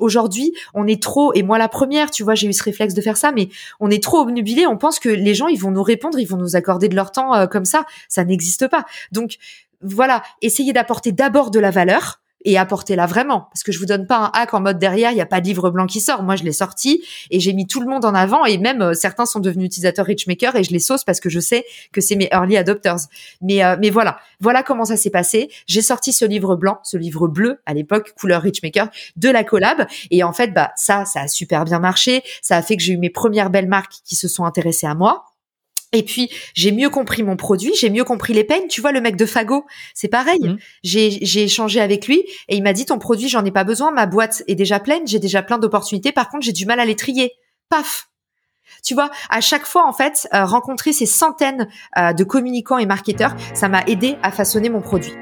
Aujourd'hui, on est trop, et moi la première, tu vois, j'ai eu ce réflexe de faire ça, mais on est trop obnubilé, on pense que les gens, ils vont nous répondre, ils vont nous accorder de leur temps euh, comme ça. Ça n'existe pas. Donc, voilà, essayez d'apporter d'abord de la valeur, et apportez-la vraiment. Parce que je vous donne pas un hack en mode derrière, il n'y a pas de livre blanc qui sort. Moi, je l'ai sorti et j'ai mis tout le monde en avant et même euh, certains sont devenus utilisateurs Richmaker et je les sauce parce que je sais que c'est mes early adopters. Mais, euh, mais voilà, voilà comment ça s'est passé. J'ai sorti ce livre blanc, ce livre bleu à l'époque, couleur Richmaker, de la collab. Et en fait, bah, ça, ça a super bien marché. Ça a fait que j'ai eu mes premières belles marques qui se sont intéressées à moi. Et puis j'ai mieux compris mon produit, j'ai mieux compris les peines. Tu vois le mec de Fago, c'est pareil. Mmh. J'ai j'ai échangé avec lui et il m'a dit ton produit j'en ai pas besoin, ma boîte est déjà pleine, j'ai déjà plein d'opportunités. Par contre j'ai du mal à les trier. Paf. Tu vois, à chaque fois en fait, euh, rencontrer ces centaines euh, de communicants et marketeurs, ça m'a aidé à façonner mon produit.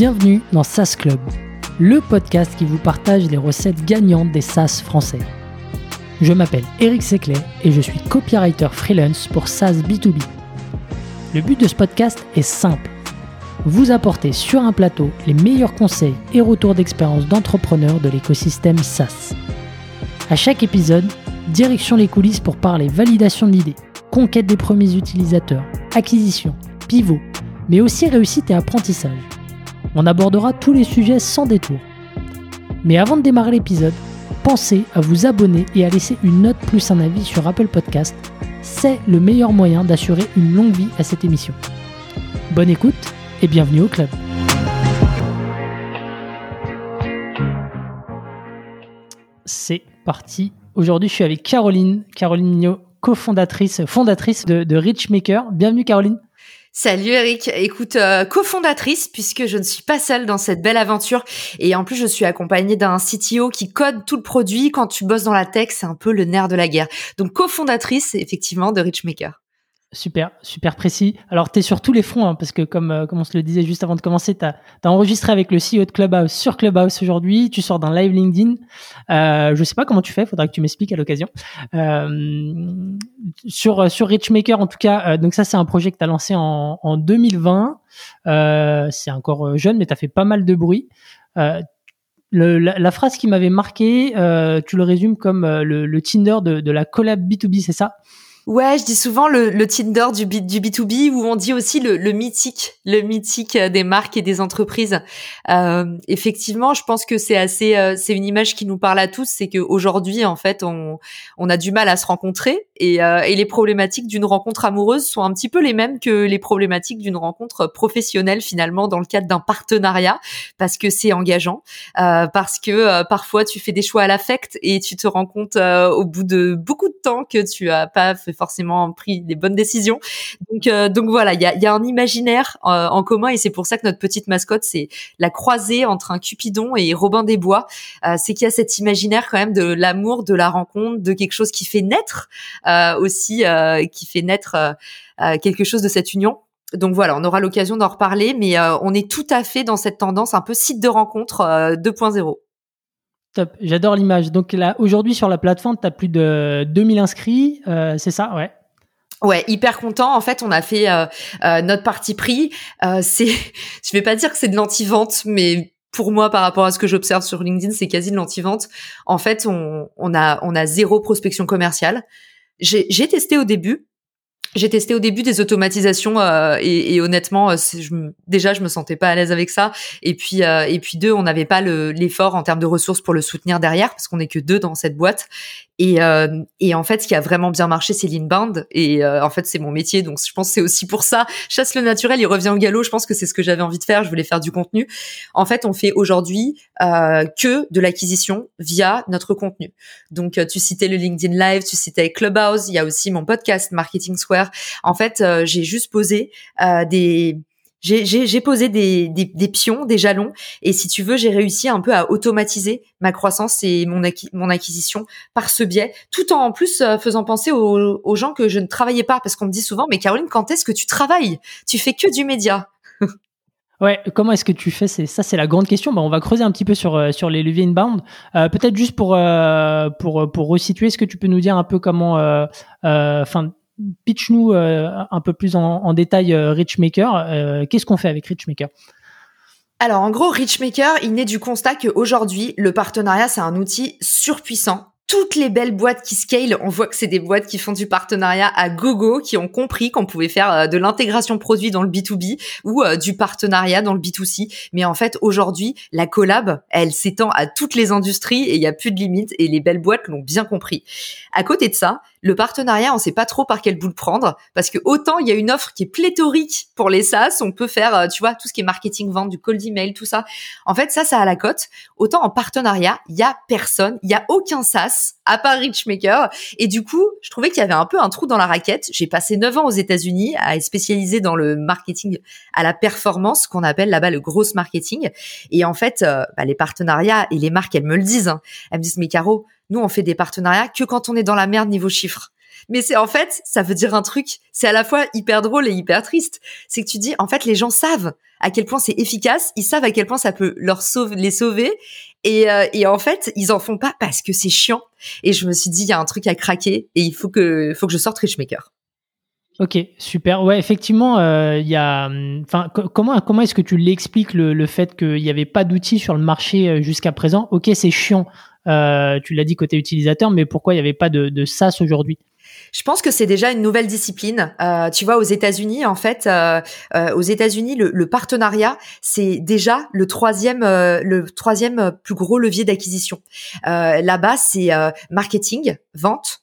Bienvenue dans SaaS Club, le podcast qui vous partage les recettes gagnantes des SaaS français. Je m'appelle Eric Seclet et je suis copywriter freelance pour SaaS B2B. Le but de ce podcast est simple vous apporter sur un plateau les meilleurs conseils et retours d'expérience d'entrepreneurs de l'écosystème SaaS. À chaque épisode, direction les coulisses pour parler validation de l'idée, conquête des premiers utilisateurs, acquisition, pivot, mais aussi réussite et apprentissage. On abordera tous les sujets sans détour. Mais avant de démarrer l'épisode, pensez à vous abonner et à laisser une note plus un avis sur Apple Podcast. C'est le meilleur moyen d'assurer une longue vie à cette émission. Bonne écoute et bienvenue au club. C'est parti. Aujourd'hui, je suis avec Caroline, Caroline Mignot, cofondatrice, fondatrice de, de Richmaker. Bienvenue Caroline. Salut Eric, écoute, euh, cofondatrice puisque je ne suis pas seule dans cette belle aventure et en plus je suis accompagnée d'un CTO qui code tout le produit. Quand tu bosses dans la tech, c'est un peu le nerf de la guerre. Donc cofondatrice effectivement de Richmaker. Super, super précis. Alors, tu es sur tous les fronts, hein, parce que comme, euh, comme on se le disait juste avant de commencer, tu as, enregistré avec le CEO de Clubhouse sur Clubhouse aujourd'hui, tu sors d'un live LinkedIn. Euh, je sais pas comment tu fais, faudra que tu m'expliques à l'occasion. Euh, sur, euh, sur Richmaker, en tout cas, euh, donc ça, c'est un projet que tu as lancé en, en 2020. c'est encore jeune, mais tu as fait pas mal de bruit. Le, la, la, phrase qui m'avait marqué, tu le résumes comme le, le Tinder de, de la collab B2B, c'est ça? Ouais, je dis souvent le, le Tinder du, B, du B2B où on dit aussi le, le mythique, le mythique euh, des marques et des entreprises. Euh, effectivement, je pense que c'est assez, euh, c'est une image qui nous parle à tous, c'est qu'aujourd'hui, en fait, on, on a du mal à se rencontrer et, euh, et les problématiques d'une rencontre amoureuse sont un petit peu les mêmes que les problématiques d'une rencontre professionnelle finalement dans le cadre d'un partenariat parce que c'est engageant, euh, parce que parfois tu fais des choix à l'affect et tu te rends compte au bout de beaucoup de temps que tu as pas forcément pris les bonnes décisions. Donc, euh, donc voilà, il y a, y a, un imaginaire euh, en commun et c'est pour ça que notre petite mascotte, c'est la croisée entre un Cupidon et Robin des Bois. Euh, c'est qu'il y a cet imaginaire quand même de l'amour, de la rencontre, de quelque chose qui fait naître aussi, qui fait naître quelque chose de cette union. Donc voilà, on aura l'occasion d'en reparler, mais on est tout à fait dans cette tendance un peu site de rencontre 2.0. Top, j'adore l'image. Donc là, aujourd'hui sur la plateforme, tu as plus de 2000 inscrits, euh, c'est ça, ouais. Ouais, hyper content. En fait, on a fait euh, euh, notre parti pris. c'est, je vais pas dire que c'est de l'anti-vente, mais pour moi, par rapport à ce que j'observe sur LinkedIn, c'est quasi de l'anti-vente. En fait, on, on, a, on a zéro prospection commerciale. J'ai testé au début j'ai testé au début des automatisations euh, et, honnêtement, euh, je, déjà je me sentais pas à l'aise avec ça. Et puis euh, et puis deux, on n'avait pas l'effort en termes de ressources pour le soutenir derrière parce qu'on est que deux dans cette boîte. Et, euh, et en fait, ce qui a vraiment bien marché, c'est l'inbound. Et euh, en fait, c'est mon métier, donc je pense que c'est aussi pour ça. Chasse le naturel, il revient au galop. Je pense que c'est ce que j'avais envie de faire. Je voulais faire du contenu. En fait, on fait aujourd'hui euh, que de l'acquisition via notre contenu. Donc, tu citais le LinkedIn Live, tu citais Clubhouse. Il y a aussi mon podcast Marketing Square. En fait, j'ai juste posé des j'ai posé des, des, des, pions, des jalons, et si tu veux, j'ai réussi un peu à automatiser ma croissance et mon, mon acquisition par ce biais, tout en, plus euh, faisant penser aux, aux, gens que je ne travaillais pas, parce qu'on me dit souvent, mais Caroline, quand est-ce que tu travailles? Tu fais que du média. Ouais, comment est-ce que tu fais? Ça, c'est la grande question. Bah, on va creuser un petit peu sur, euh, sur les leviers inbound. Euh, Peut-être juste pour, euh, pour, pour resituer, est-ce que tu peux nous dire un peu comment, enfin, pitch-nous un peu plus en, détail Richmaker. Qu'est-ce qu'on fait avec Richmaker alors en gros, Richmaker, il naît du constat qu'aujourd'hui, le partenariat, c'est un outil surpuissant toutes les belles boîtes qui scale, on voit que c'est des boîtes qui font du partenariat à gogo, qui ont compris qu'on pouvait faire euh, de l'intégration produit dans le B2B ou euh, du partenariat dans le B2C. Mais en fait, aujourd'hui, la collab, elle s'étend à toutes les industries et il y a plus de limites et les belles boîtes l'ont bien compris. À côté de ça, le partenariat, on sait pas trop par quel bout le prendre parce que autant il y a une offre qui est pléthorique pour les SaaS, on peut faire, euh, tu vois, tout ce qui est marketing, vente, du cold email, tout ça. En fait, ça, ça a la cote. Autant en partenariat, il y a personne, il y a aucun SaaS à part Richmaker. Et du coup, je trouvais qu'il y avait un peu un trou dans la raquette. J'ai passé neuf ans aux États-Unis à être spécialisée dans le marketing à la performance, qu'on appelle là-bas le gros marketing. Et en fait, euh, bah, les partenariats et les marques, elles me le disent. Hein. Elles me disent, mais Caro, nous, on fait des partenariats que quand on est dans la merde niveau chiffres. Mais c'est en fait, ça veut dire un truc, c'est à la fois hyper drôle et hyper triste. C'est que tu dis, en fait, les gens savent à quel point c'est efficace, ils savent à quel point ça peut leur sauver, les sauver. Et, euh, et en fait, ils en font pas parce que c'est chiant. Et je me suis dit, il y a un truc à craquer et il faut que, faut que je sorte Richmaker. Ok, super. Ouais, effectivement, euh, il y a. Enfin, comment comment est-ce que tu l'expliques le, le fait qu'il n'y avait pas d'outils sur le marché euh, jusqu'à présent? Ok, c'est chiant. Euh, tu l'as dit côté utilisateur, mais pourquoi il n'y avait pas de, de SaaS aujourd'hui? Je pense que c'est déjà une nouvelle discipline. Euh, tu vois, aux États-Unis, en fait, euh, euh, aux États-Unis, le, le, partenariat, c'est déjà le troisième, euh, le troisième plus gros levier d'acquisition. Euh, là-bas, c'est marketing, vente,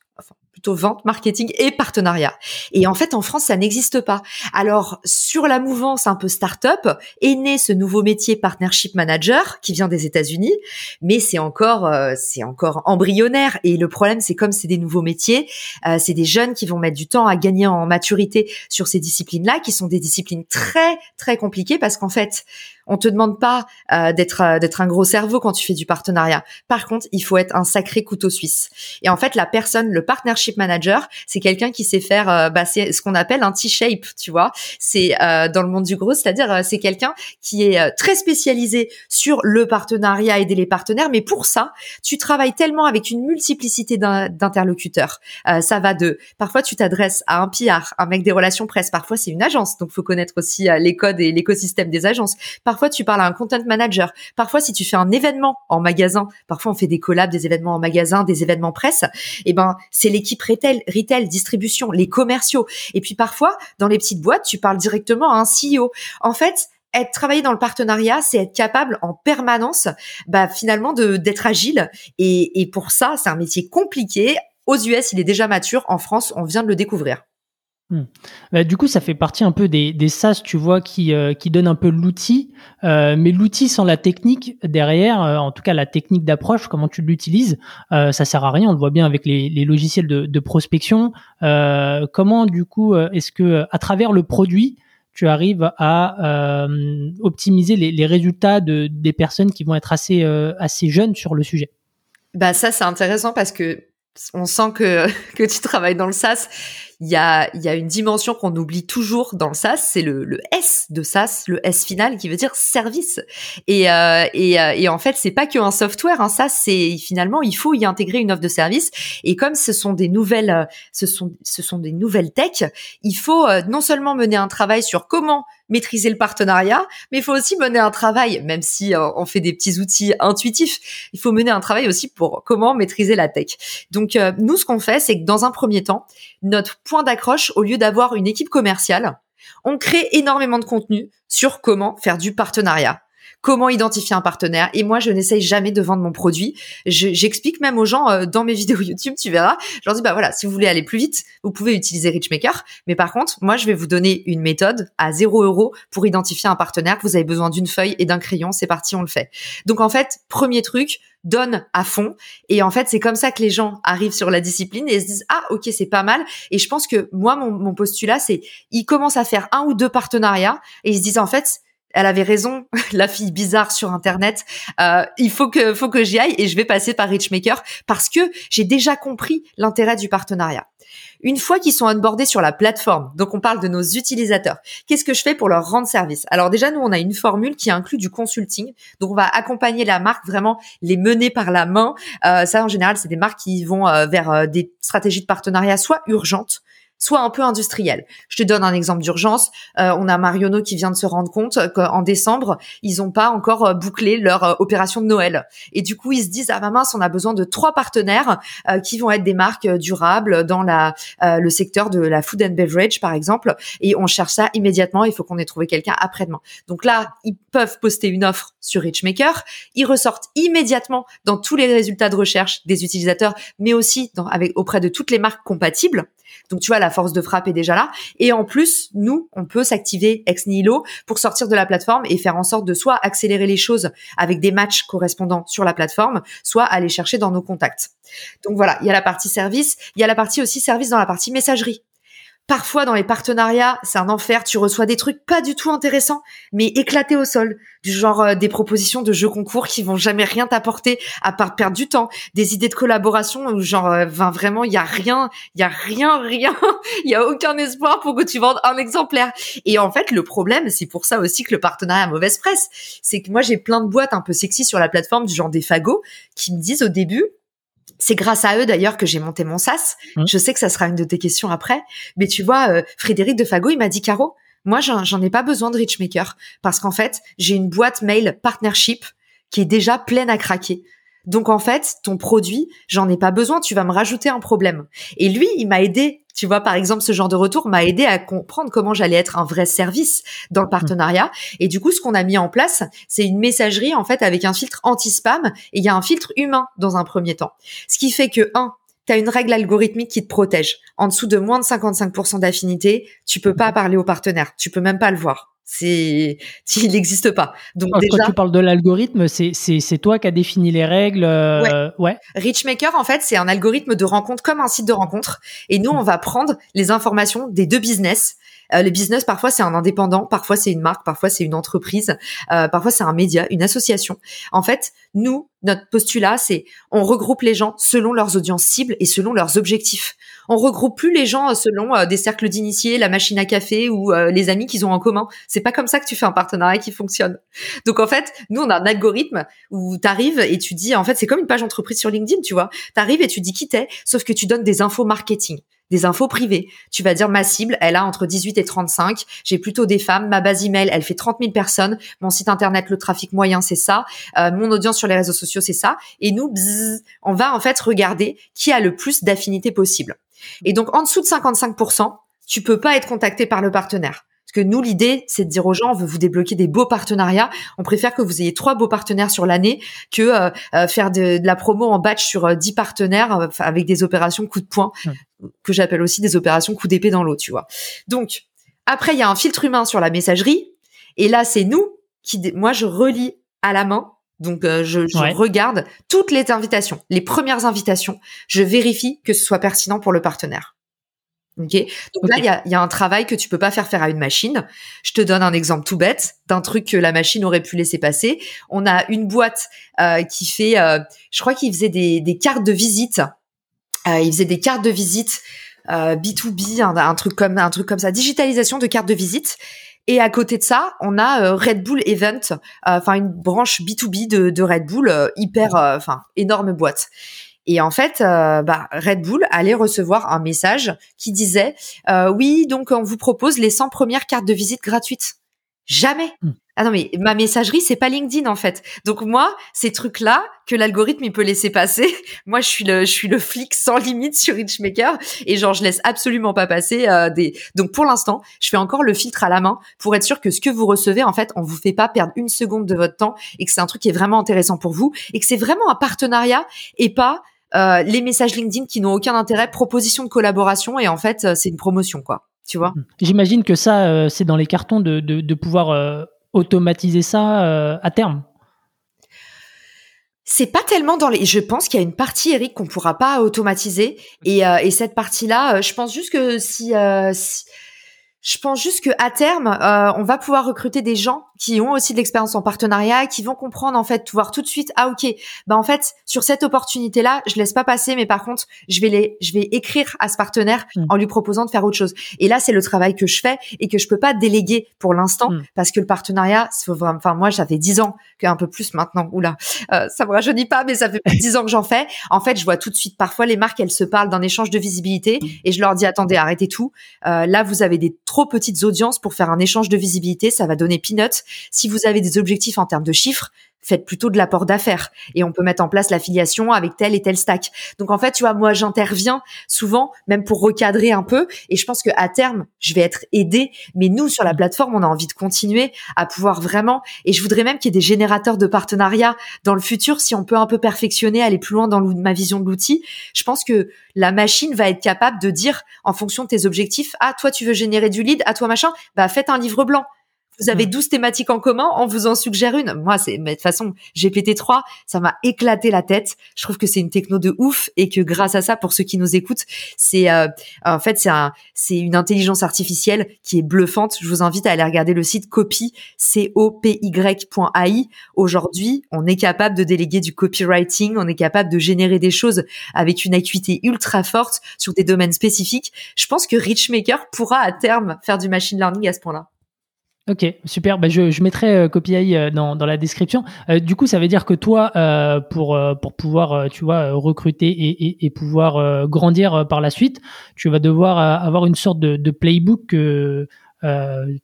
plutôt vente, marketing et partenariat. Et en fait, en France, ça n'existe pas. Alors, sur la mouvance un peu start-up, est né ce nouveau métier partnership manager qui vient des États-Unis, mais c'est encore, euh, c'est encore embryonnaire. Et le problème, c'est comme c'est des nouveaux métiers, euh, c'est des jeunes qui vont mettre du temps à gagner en maturité sur ces disciplines-là, qui sont des disciplines très très compliquées parce qu'en fait, on te demande pas euh, d'être euh, d'être un gros cerveau quand tu fais du partenariat. Par contre, il faut être un sacré couteau suisse. Et en fait, la personne, le partnership manager, c'est quelqu'un qui sait faire, euh, bah, c'est ce qu'on appelle un T-shape, tu vois. C'est dans le monde du gros, c'est-à-dire c'est quelqu'un qui est très spécialisé sur le partenariat, aider les partenaires. Mais pour ça, tu travailles tellement avec une multiplicité d'interlocuteurs. ça va de, parfois tu t'adresses à un PR, un mec des relations presse. Parfois c'est une agence, donc faut connaître aussi les codes et l'écosystème des agences. Tu parles à un content manager. Parfois, si tu fais un événement en magasin, parfois on fait des collabs, des événements en magasin, des événements presse. Et eh ben, c'est l'équipe retail, retail, distribution, les commerciaux. Et puis parfois, dans les petites boîtes, tu parles directement à un CEO. En fait, être travailler dans le partenariat, c'est être capable en permanence, bah finalement de d'être agile. Et, et pour ça, c'est un métier compliqué. Aux US, il est déjà mature. En France, on vient de le découvrir. Hmm. Bah, du coup, ça fait partie un peu des, des SaaS, tu vois, qui, euh, qui donnent un peu l'outil, euh, mais l'outil sans la technique derrière, euh, en tout cas la technique d'approche, comment tu l'utilises, euh, ça sert à rien. On le voit bien avec les, les logiciels de, de prospection. comment, du coup, est-ce que à travers le produit, tu arrives à optimiser les, les résultats de, des personnes qui vont être assez, assez jeunes sur le sujet? Bah ça, c'est intéressant parce que on sent que, que tu travailles dans le SaaS il y a, y a une dimension qu'on oublie toujours dans le SaaS, c'est le, le, S de SaaS, le S final qui veut dire service. Et, euh, et, euh, et en fait, c'est pas qu'un software. Hein, SaaS, c'est finalement il faut y intégrer une offre de service. Et comme ce sont des nouvelles, euh, ce sont, ce sont des nouvelles tech, il faut euh, non seulement mener un travail sur comment maîtriser le partenariat, mais il faut aussi mener un travail, même si on fait des petits outils intuitifs, il faut mener un travail aussi pour comment maîtriser la tech. Donc nous, ce qu'on fait, c'est que dans un premier temps, notre point d'accroche au lieu d'avoir une équipe commerciale. On crée énormément de contenu sur comment faire du partenariat comment identifier un partenaire. Et moi, je n'essaye jamais de vendre mon produit. J'explique même aux gens euh, dans mes vidéos YouTube, tu verras. Je leur dis, bah voilà, si vous voulez aller plus vite, vous pouvez utiliser Richmaker. Mais par contre, moi, je vais vous donner une méthode à 0 euros pour identifier un partenaire. Vous avez besoin d'une feuille et d'un crayon. C'est parti, on le fait. Donc, en fait, premier truc, donne à fond. Et en fait, c'est comme ça que les gens arrivent sur la discipline et se disent ah ok c'est pas mal. Et je pense que moi mon, mon postulat c'est ils commencent à faire un ou deux partenariats et ils se disent en fait elle avait raison, la fille bizarre sur internet. Euh, il faut que faut que j'y aille et je vais passer par Richmaker parce que j'ai déjà compris l'intérêt du partenariat. Une fois qu'ils sont onboardés sur la plateforme, donc on parle de nos utilisateurs, qu'est-ce que je fais pour leur rendre service? Alors déjà, nous, on a une formule qui inclut du consulting. Donc on va accompagner la marque, vraiment les mener par la main. Euh, ça, en général, c'est des marques qui vont euh, vers euh, des stratégies de partenariat soit urgentes, soit un peu industriel. Je te donne un exemple d'urgence. Euh, on a Marionneau qui vient de se rendre compte qu'en décembre, ils n'ont pas encore euh, bouclé leur euh, opération de Noël. Et du coup, ils se disent, ah bah mince, on a besoin de trois partenaires qui vont être des marques durables dans la, le secteur de la food and beverage, par exemple. Et on cherche ça immédiatement. Il faut qu'on ait trouvé quelqu'un après-demain. Donc là, ils peuvent poster une offre sur Richmaker. Ils ressortent immédiatement dans tous les résultats de recherche des utilisateurs, mais aussi dans, avec, auprès de toutes les marques compatibles. Donc tu vois, la force de frappe est déjà là. Et en plus, nous, on peut s'activer ex nihilo pour sortir de la plateforme et faire en sorte de soit accélérer les choses avec des matchs correspondants sur la plateforme, soit aller chercher dans nos contacts. Donc voilà, il y a la partie service, il y a la partie aussi service dans la partie messagerie. Parfois, dans les partenariats, c'est un enfer. Tu reçois des trucs pas du tout intéressants, mais éclatés au sol. Du genre euh, des propositions de jeux concours qui vont jamais rien t'apporter à part perdre du temps. Des idées de collaboration où genre, euh, vraiment, il y a rien, il y a rien, rien. Il y a aucun espoir pour que tu vendes un exemplaire. Et en fait, le problème, c'est pour ça aussi que le partenariat a mauvaise presse. C'est que moi, j'ai plein de boîtes un peu sexy sur la plateforme du genre des fagots qui me disent au début, c'est grâce à eux d'ailleurs que j'ai monté mon SaaS. Mmh. Je sais que ça sera une de tes questions après, mais tu vois, euh, Frédéric de Fago, il m'a dit Caro, moi j'en ai pas besoin de Richmaker parce qu'en fait j'ai une boîte mail partnership qui est déjà pleine à craquer. Donc en fait, ton produit, j'en ai pas besoin, tu vas me rajouter un problème. Et lui, il m'a aidé tu vois, par exemple, ce genre de retour m'a aidé à comprendre comment j'allais être un vrai service dans le partenariat. Et du coup, ce qu'on a mis en place, c'est une messagerie, en fait, avec un filtre anti-spam et il y a un filtre humain dans un premier temps. Ce qui fait que, un, tu as une règle algorithmique qui te protège. En dessous de moins de 55% d'affinité, tu peux pas parler au partenaire. Tu peux même pas le voir. C'est, il n'existe pas. Donc Quand déjà, tu parles de l'algorithme, c'est c'est toi qui as défini les règles. Euh, ouais. Richmaker, en fait, c'est un algorithme de rencontre comme un site de rencontre. Et nous, on va prendre les informations des deux business euh, le business, parfois, c'est un indépendant, parfois, c'est une marque, parfois, c'est une entreprise, euh, parfois, c'est un média, une association. En fait, nous, notre postulat, c'est on regroupe les gens selon leurs audiences cibles et selon leurs objectifs. On regroupe plus les gens euh, selon euh, des cercles d'initiés, la machine à café ou les amis qu'ils ont en commun. C'est pas comme ça que tu fais un partenariat qui fonctionne. Donc en fait, nous on a un algorithme où tu arrives et tu dis en fait, c'est comme une page entreprise sur LinkedIn, tu vois. Tu arrives et tu dis qui t'es, sauf que tu donnes des infos marketing des infos privées. Tu vas dire ma cible, elle a entre 18 et 35. J'ai plutôt des femmes. Ma base email, elle fait 30 000 personnes. Mon site internet, le trafic moyen, c'est ça. Euh, mon audience sur les réseaux sociaux, c'est ça. Et nous, on va en fait regarder qui a le plus d'affinités possible. Et donc, en dessous de 55%, tu peux pas être contacté par le partenaire. Parce que nous, l'idée, c'est de dire aux gens, on veut vous débloquer des beaux partenariats. On préfère que vous ayez trois beaux partenaires sur l'année que euh, euh, faire de, la promo en batch sur euh, dix partenaires avec des opérations coup de poing, que j'appelle aussi des opérations coup d'épée dans l'eau, tu vois. Donc, après, il y a un filtre humain sur la messagerie. Et là, c'est nous qui, moi, je relis à la main donc je, je regarde toutes les invitations, les premières invitations, je vérifie que ce soit pertinent pour le partenaire. Ok? Donc là, il y a, y a, un travail que tu peux pas faire faire à une machine. Je te donne un exemple tout bête d'un truc que la machine aurait pu laisser passer. On a une boîte euh, qui fait, euh, je crois qu'il faisait des, des, cartes de visite. Euh, il faisait des cartes de visite B2B, un, un, truc comme un truc comme ça, digitalisation de cartes de visite. Et à côté de ça, on a Red Bull Event, enfin une branche B2B de, de Red Bull, hyper, enfin énorme boîte. Et en fait, euh, bah, Red Bull allait recevoir un message qui disait euh, oui, donc on vous propose les 100 premières cartes de visite gratuites. Jamais. Ah non mais ma messagerie c'est pas LinkedIn en fait. Donc moi ces trucs là que l'algorithme il peut laisser passer, moi je suis le je suis le flic sans limite sur Richmaker et genre je laisse absolument pas passer euh, des. Donc pour l'instant je fais encore le filtre à la main pour être sûr que ce que vous recevez en fait on vous fait pas perdre une seconde de votre temps et que c'est un truc qui est vraiment intéressant pour vous et que c'est vraiment un partenariat et pas euh, les messages LinkedIn qui n'ont aucun intérêt, proposition de collaboration et en fait euh, c'est une promotion quoi. Tu vois? J'imagine que ça euh, c'est dans les cartons de, de, pouvoir automatiser ça à terme. C'est pas tellement dans les. Je pense qu'il y a une partie, Eric, qu'on pourra pas automatiser. Et, et cette partie-là, je pense juste que si je pense juste que à terme, euh, on va pouvoir recruter des gens qui ont aussi de l'expérience en partenariat, qui vont comprendre en fait, voir tout de suite, ah ok, bah en fait sur cette opportunité là, je laisse pas passer, mais par contre je vais les, je vais écrire à ce partenaire mm. en lui proposant de faire autre chose. Et là c'est le travail que je fais et que je peux pas déléguer pour l'instant mm. parce que le partenariat, enfin moi ça fait dix ans qu'un peu plus maintenant, oula, euh, ça me rajeunit pas, mais ça fait dix ans que j'en fais. En fait, je vois tout de suite parfois les marques elles se parlent d'un échange de visibilité mm. et je leur dis attendez arrêtez tout, euh, là vous avez des trop petites audiences pour faire un échange de visibilité, ça va donner peanuts. Si vous avez des objectifs en termes de chiffres, faites plutôt de l'apport d'affaires et on peut mettre en place l'affiliation avec tel et tel stack. Donc en fait, tu vois, moi j'interviens souvent même pour recadrer un peu et je pense que à terme, je vais être aidée, mais nous sur la plateforme, on a envie de continuer à pouvoir vraiment et je voudrais même qu'il y ait des générateurs de partenariats dans le futur si on peut un peu perfectionner, aller plus loin dans ma vision de l'outil. Je pense que la machine va être capable de dire en fonction de tes objectifs, ah toi tu veux générer du lead, à toi machin, bah faites un livre blanc vous avez 12 mm. thématiques en commun, on vous en suggère une. Moi, c'est, mais de toute façon, GPT-3, ça m'a éclaté la tête. Je trouve que c'est une techno de ouf et que grâce à ça, pour ceux qui nous écoutent, c'est, euh, en fait, c'est un, c'est une intelligence artificielle qui est bluffante. Je vous invite à aller regarder le site copy, c o p y.ai. Aujourd'hui, on est capable de déléguer du copywriting, on est capable de générer des choses avec une acuité ultra forte sur des domaines spécifiques. Je pense que Richmaker pourra à terme faire du machine learning à ce point-là. Ok, super. Bah, je, mettrai euh, euh, dans, la description. Euh, du coup, ça veut dire que toi, euh, pour, pour pouvoir, tu vois, recruter et, et, pouvoir grandir par la suite, tu vas devoir avoir une sorte de, playbook, tu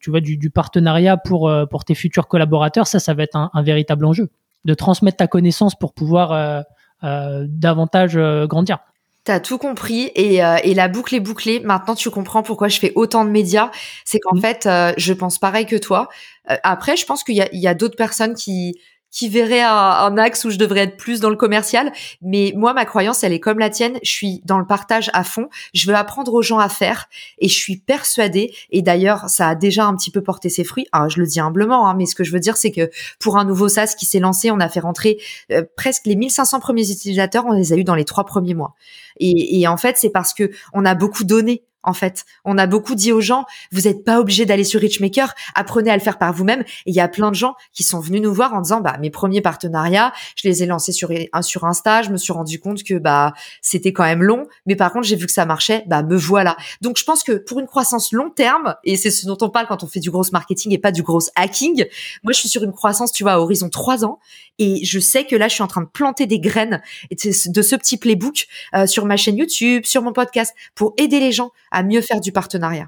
vois, du, partenariat pour, pour tes futurs collaborateurs. Ça, ça va être un, véritable enjeu de transmettre ta connaissance pour pouvoir davantage grandir. T'as tout compris et, euh, et la boucle est bouclée. Maintenant, tu comprends pourquoi je fais autant de médias. C'est qu'en mmh. fait, euh, je pense pareil que toi. Euh, après, je pense qu'il y a, il y a d'autres personnes qui qui verrait un, axe où je devrais être plus dans le commercial. Mais moi, ma croyance, elle est comme la tienne. Je suis dans le partage à fond. Je veux apprendre aux gens à faire et je suis persuadée. Et d'ailleurs, ça a déjà un petit peu porté ses fruits. Ah, je le dis humblement, hein, mais ce que je veux dire, c'est que pour un nouveau SaaS qui s'est lancé, on a fait rentrer euh, presque les 1500 premiers utilisateurs. On les a eu dans les trois premiers mois. Et, et en fait, c'est parce que on a beaucoup donné en fait. On a beaucoup dit aux gens, vous n'êtes pas obligé d'aller sur Richmaker, apprenez à le faire par vous-même. Et il y a plein de gens qui sont venus nous voir en disant, bah mes premiers partenariats, je les ai lancés sur sur Insta, je me suis rendu compte que bah c'était quand même long, mais par contre j'ai vu que ça marchait, bah me voilà. Donc je pense que pour une croissance long terme, et c'est ce dont on parle quand on fait du gros marketing et pas du gros hacking, moi je suis sur une croissance, tu vois, à horizon trois ans, et je sais que là je suis en train de planter des graines de ce petit playbook euh, sur ma chaîne YouTube, sur mon podcast, pour aider les gens à mieux faire du partenariat.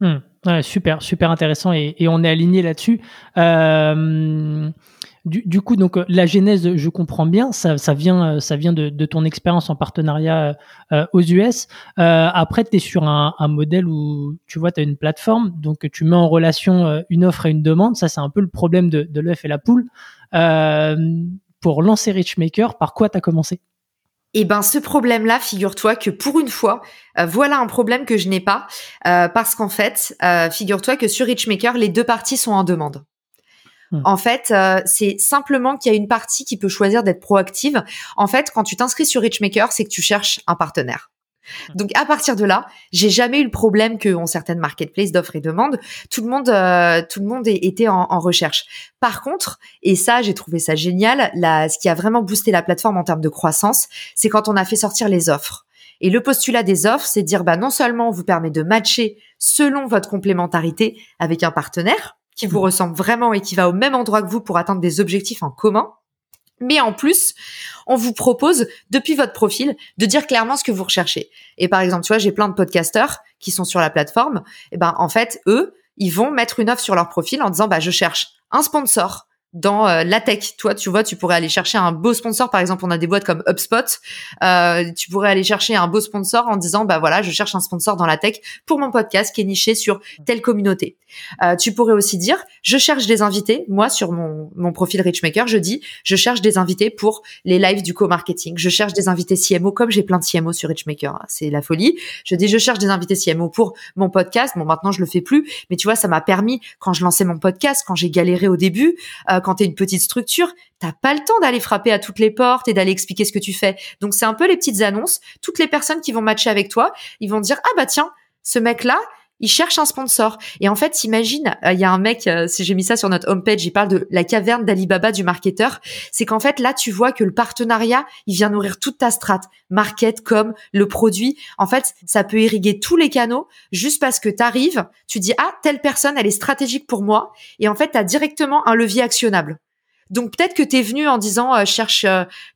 Hmm. super, super intéressant et, on est aligné là-dessus. Euh, du, coup, donc la genèse, je comprends bien, ça, vient, ça vient de, ton expérience en partenariat euh, aux US. Euh, après, tu es sur un, modèle où tu vois, tu as une plateforme, donc tu mets en relation une offre et une demande. Ça, c'est un peu le problème de, de l'œuf et la poule. pour lancer Richmaker, par quoi tu as commencé? Et eh ben ce problème-là, figure-toi que pour une fois, euh, voilà un problème que je n'ai pas, euh, parce qu'en fait, euh, figure-toi que sur Richmaker, les deux parties sont en demande. Hmm. En fait, c'est simplement qu'il y a une partie qui peut choisir d'être proactive. En fait, quand tu t'inscris sur Richmaker, c'est que tu cherches un partenaire. Donc à partir de là, j'ai jamais eu le problème que ont certaines marketplaces d'offres et demandes, tout le monde, euh, tout le monde était en, en, recherche. Par contre, et ça j'ai trouvé ça génial, là, ce qui a vraiment boosté la plateforme en termes de croissance, c'est quand on a fait sortir les offres. Et le postulat des offres, c'est de dire bah non seulement on vous permet de matcher selon votre complémentarité avec un partenaire qui vous mmh. ressemble vraiment et qui va au même endroit que vous pour atteindre des objectifs en commun. Mais en plus, on vous propose, depuis votre profil, de dire clairement ce que vous recherchez. Et par exemple, tu vois, j'ai plein de podcasteurs qui sont sur la plateforme. Et ben, en fait, eux, ils vont mettre une offre sur leur profil en disant, bah, je cherche un sponsor dans euh, la tech. Toi, tu vois, tu pourrais aller chercher un beau sponsor. Par exemple, on a des boîtes comme HubSpot. Euh, tu pourrais aller chercher un beau sponsor en disant, bah voilà, je cherche un sponsor dans la tech pour mon podcast qui est niché sur telle communauté. Euh, tu pourrais aussi dire, je cherche des invités. Moi, sur mon, mon profil Richmaker, je dis, je cherche des invités pour les lives du co-marketing. Je cherche des invités CMO, comme j'ai plein de CMO sur Richmaker. C'est la folie. Je dis, je cherche des invités CMO pour mon podcast. Bon, maintenant, je le fais plus. Mais tu vois, ça m'a permis, quand je lançais mon podcast, quand j'ai galéré au début, euh, quand tu une petite structure, t'as pas le temps d'aller frapper à toutes les portes et d'aller expliquer ce que tu fais. Donc c'est un peu les petites annonces. Toutes les personnes qui vont matcher avec toi, ils vont dire ah bah tiens, ce mec là, ils cherchent un sponsor. Et en fait, imagine, euh, il y a un mec, euh, si j'ai mis ça sur notre homepage, il parle de la caverne d'Alibaba du marketeur. C'est qu'en fait, là, tu vois que le partenariat, il vient nourrir toute ta strate. Market, comme le produit. En fait, ça peut irriguer tous les canaux juste parce que tu arrives, tu dis, ah, telle personne, elle est stratégique pour moi. Et en fait, tu as directement un levier actionnable. Donc peut-être que tu es venu en disant euh, cherche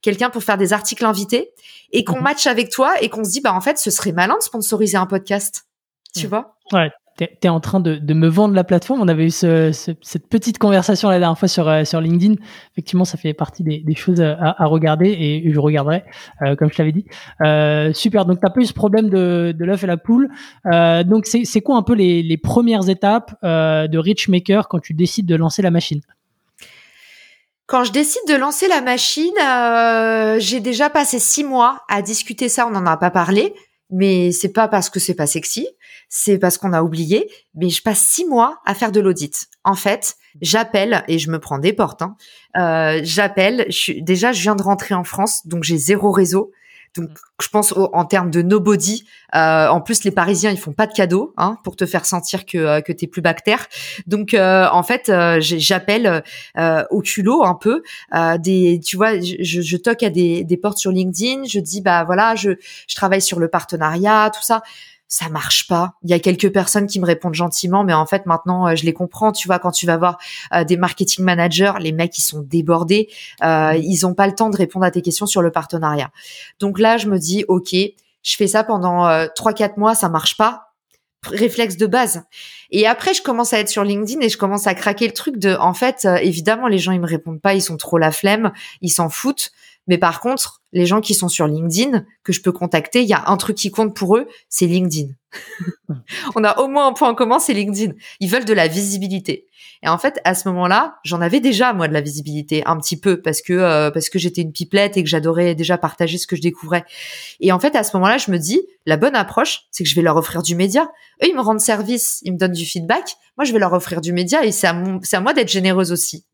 quelqu'un pour faire des articles invités et qu'on mhm. match avec toi et qu'on se dit bah en fait ce serait malin de sponsoriser un podcast tu vois? Ouais, tu es, en train de, de, me vendre la plateforme. On avait eu ce, cette petite conversation la dernière fois sur, euh, sur LinkedIn. Effectivement, ça fait partie des, des choses à, à, regarder et je regarderai, euh, comme je t'avais dit. Euh, super, donc tu pas eu ce problème de, de l'œuf et la poule. Euh, donc c'est quoi un peu les, les premières étapes euh, de Richmaker quand tu décides de lancer la machine? Quand je décide de lancer la machine, euh, j'ai déjà passé six mois à discuter ça, on n'en a pas parlé, mais c'est pas parce que c'est pas sexy, c'est parce qu'on a oublié, mais je passe six mois à faire de l'audit. En fait, j'appelle et je me prends des portes. Hein. Euh, j'appelle. Déjà, je viens de rentrer en France, donc j'ai zéro réseau. Donc, je pense en termes de nobody. Euh, en plus, les Parisiens, ils font pas de cadeaux hein, pour te faire sentir que euh, que t'es plus bactère. Donc, euh, en fait, euh, j'appelle euh, au culot un peu. des, tu vois, je, je toque à des, des portes sur LinkedIn. Je dis, bah voilà, je je travaille sur le partenariat, tout ça ça marche pas. Il y a quelques personnes qui me répondent gentiment, mais en fait maintenant euh, je les comprends. Tu vois, quand tu vas voir euh, des marketing managers, les mecs ils sont débordés, euh, ils ont pas le temps de répondre à tes questions sur le partenariat. Donc là je me dis ok, je fais ça pendant trois quatre mois, ça marche pas. Réflexe de base. Et après, je commence à être sur LinkedIn et je commence à craquer le truc de, en fait, évidemment, les gens ils me répondent pas, ils sont trop la flemme, ils s'en foutent. Mais par contre, les gens qui sont sur LinkedIn, que je peux contacter, il y a un truc qui compte pour eux, c'est LinkedIn. On a au moins un point en commun, c'est LinkedIn. Ils veulent de la visibilité. Et en fait, à ce moment-là, j'en avais déjà moi de la visibilité un petit peu parce que euh, parce que j'étais une pipelette et que j'adorais déjà partager ce que je découvrais. Et en fait, à ce moment-là, je me dis la bonne approche, c'est que je vais leur offrir du média. Eux, ils me rendent service, ils me donnent du feedback. Moi, je vais leur offrir du média et c'est à, à moi d'être généreuse aussi.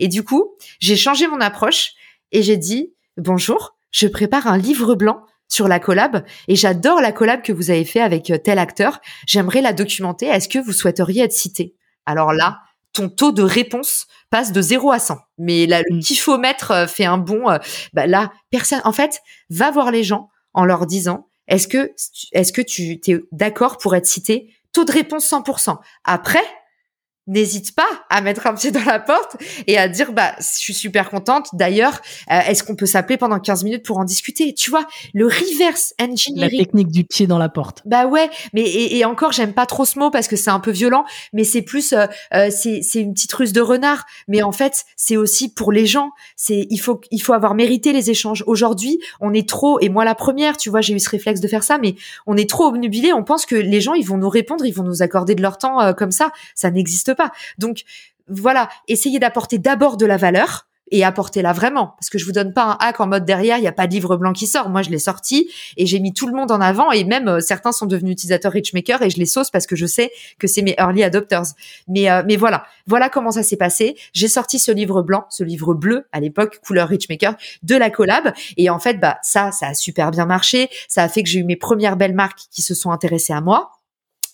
Et du coup, j'ai changé mon approche et j'ai dit bonjour, je prépare un livre blanc sur la collab et j'adore la collab que vous avez fait avec euh, tel acteur. J'aimerais la documenter. Est-ce que vous souhaiteriez être cité Alors là, ton taux de réponse passe de 0 à 100. Mais là, le kiffomètre euh, fait un bon. Euh, bah là, personne. En fait, va voir les gens en leur disant est-ce que est-ce que tu es d'accord pour être cité Taux de réponse 100%. Après, n'hésite pas à mettre un pied dans la porte et à dire bah je suis super contente. D'ailleurs euh, est-ce qu'on peut s'appeler pendant 15 minutes pour en discuter? Tu vois le reverse engineering. La technique du pied dans la porte. Bah ouais mais et, encore j'aime pas trop ce mot parce que c'est un peu violent mais c'est plus euh, euh, c'est c'est une petite ruse de renard. Mais en fait c'est aussi pour les gens. C'est il faut il faut avoir mérité les échanges. Aujourd'hui on est trop et moi la première tu vois j'ai eu ce réflexe de faire ça mais on est trop obnubilé on pense que les gens ils vont nous répondre ils vont nous accorder de leur temps comme ça. Ça n'existe pas. Donc voilà, essayez d'apporter d'abord de la valeur et apportez-la vraiment. Parce que je vous donne pas un hack en mode derrière, il n'y a pas de livre blanc qui sort. Moi, je l'ai sorti et j'ai mis tout le monde en avant et même euh, certains sont devenus utilisateurs Richmaker et je les sauce parce que je sais que c'est mes early adopters. Mais, euh, mais voilà, voilà comment ça s'est passé. J'ai sorti ce livre blanc, ce livre bleu à l'époque, couleur Richmaker, de la collab. Et en fait, bah, ça, ça a super bien marché. Ça a fait que j'ai eu mes premières belles marques qui se sont intéressées à moi.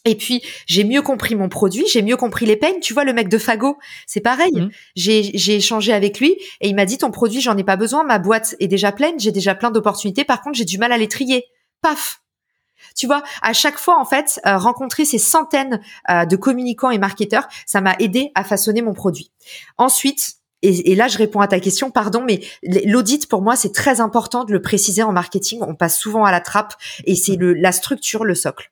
Et puis j'ai mieux compris mon produit, j'ai mieux compris les peines. Tu vois le mec de Fago, c'est pareil. Mmh. J'ai échangé avec lui et il m'a dit ton produit j'en ai pas besoin, ma boîte est déjà pleine, j'ai déjà plein d'opportunités. Par contre j'ai du mal à les trier. Paf. Tu vois, à chaque fois en fait, euh, rencontrer ces centaines euh, de communicants et marketeurs, ça m'a aidé à façonner mon produit. Ensuite, et, et, là, je réponds à ta question, pardon, mais l'audit pour moi, c'est très important de le préciser en marketing. On passe souvent à la trappe et c'est le la structure, le socle.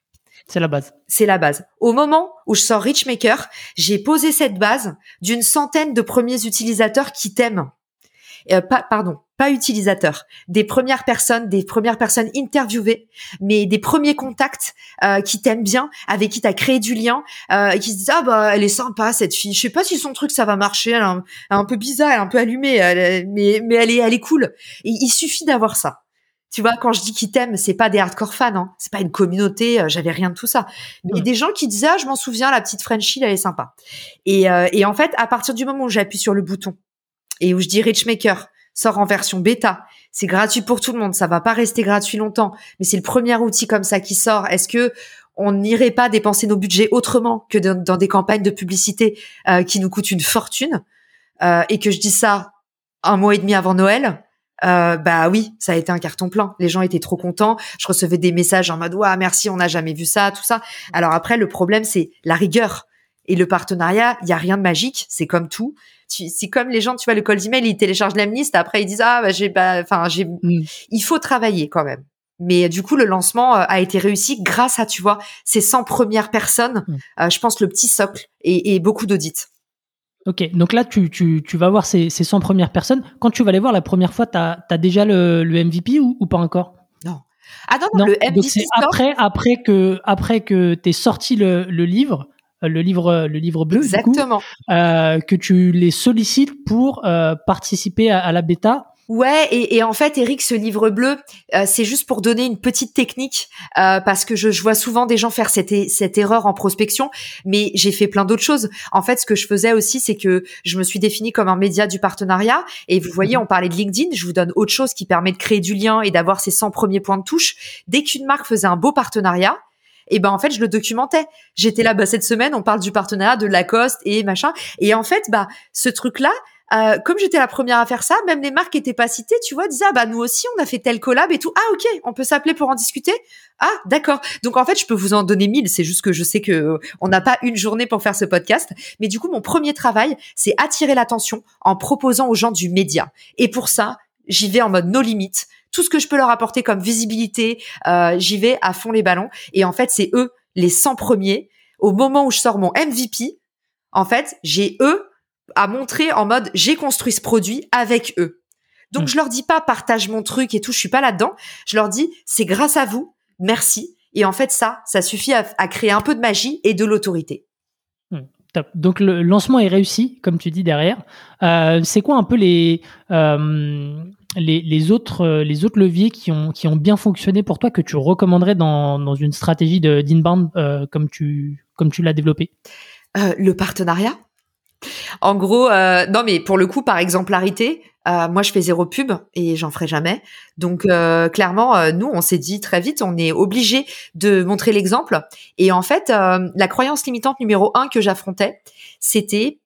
C'est la base. C'est la base. Au moment où je sors Richmaker, j'ai posé cette base d'une centaine de premiers utilisateurs qui t'aiment. Euh, pas, pardon, pas utilisateurs, des premières personnes, des premières personnes interviewées, mais des premiers contacts euh, qui t'aiment bien, avec qui t'as créé du lien, euh, qui se disent ah bah elle est sympa cette fille, je sais pas si son truc ça va marcher, elle est un, peu bizarre, elle un peu allumée, mais mais elle est elle est cool. Et il suffit d'avoir ça. Tu vois, quand je dis qu'ils t'aiment, c'est pas des hardcore fans, hein. c'est pas une communauté, euh, j'avais rien de tout ça. Mais des gens qui disaient, ah, je m'en souviens, la petite Frenchie, elle est sympa. Et, euh, et en fait, à partir du moment où j'appuie sur le bouton et où je dis Richmaker sort en version bêta, c'est gratuit pour tout le monde, ça va pas rester gratuit longtemps, mais c'est le premier outil comme ça qui sort. Est-ce que on n'irait pas dépenser nos budgets autrement que dans, des campagnes de publicité euh, qui nous coûtent une fortune, euh, et que je dis ça un mois et demi avant Noël, euh, bah oui, ça a été un carton plein. Les gens étaient trop contents. Je recevais des messages en mode ouais merci, on n'a jamais vu ça, tout ça. Alors après, le problème c'est la rigueur et le partenariat. Il y a rien de magique, c'est comme tout. C'est comme les gens, tu vois, le call d'email, ils téléchargent la liste, après ils disent ah bah j'ai pas, enfin j'ai. Mm. Il faut travailler quand même. Mais du coup, le lancement euh, a été réussi grâce à, tu vois, ces 100 premières personnes. Mm. Euh, je pense le petit socle et, et beaucoup d'audits. Ok, donc là, tu, tu, tu vas voir ces, ces 100 premières personnes. Quand tu vas les voir la première fois, tu as, déjà le, le MVP ou, ou, pas encore? Non. Ah non, non, le MVP. c'est après, après que, après que tu sorti le, le livre, euh, le livre, le livre bleu, Exactement. euh, que tu les sollicites pour euh, participer à, à, la bêta Ouais, et, et, en fait, Eric, ce livre bleu, euh, c'est juste pour donner une petite technique, euh, parce que je, je, vois souvent des gens faire cette, cette erreur en prospection, mais j'ai fait plein d'autres choses. En fait, ce que je faisais aussi, c'est que je me suis définie comme un média du partenariat, et vous voyez, mhm. on parlait de LinkedIn, je vous donne autre chose qui permet de créer du lien et d'avoir ces 100 premiers points de touche. Dès qu'une marque faisait un beau partenariat, et ben en fait je le documentais. J'étais là bah cette semaine, on parle du partenariat de Lacoste et machin et en fait bah ce truc là euh, comme j'étais la première à faire ça, même les marques étaient pas citées, tu vois, disaient ah bah nous aussi on a fait tel collab et tout. Ah ok, on peut s'appeler pour en discuter? Ah d'accord. Donc en fait je peux vous en donner mille. C'est juste que je sais que euh, on n'a pas une journée pour faire ce podcast. Mais du coup mon premier travail c'est attirer l'attention en proposant aux gens du média. Et pour ça j'y vais en mode no limite. Tout ce que je peux leur apporter comme visibilité, euh, j'y vais à fond les ballons. Et en fait c'est eux les 100 premiers. Au moment où je sors mon MVP, en fait j'ai eux à montrer en mode j'ai construit ce produit avec eux. Donc hmm. je leur dis pas partage mon truc et tout, je suis pas là-dedans. Je leur dis c'est grâce à vous, merci. Et en fait ça, ça suffit à, créer un peu de magie et de l'autorité. Hmm, top. Donc le lancement est réussi, comme tu dis derrière. Euh, c'est quoi un peu les, euh, les, les, autres, les autres leviers qui ont, qui ont bien fonctionné pour toi que tu recommanderais dans, dans une stratégie d'inbound euh, comme tu, comme tu l'as développé? Le partenariat en gros, euh, non mais pour le coup, par exemplarité, euh, moi je fais zéro pub et j'en ferai jamais. Donc euh, clairement, nous on s'est dit très vite, on est obligé de montrer l'exemple. Et en fait, la croyance limitante numéro un que j'affrontais, c'était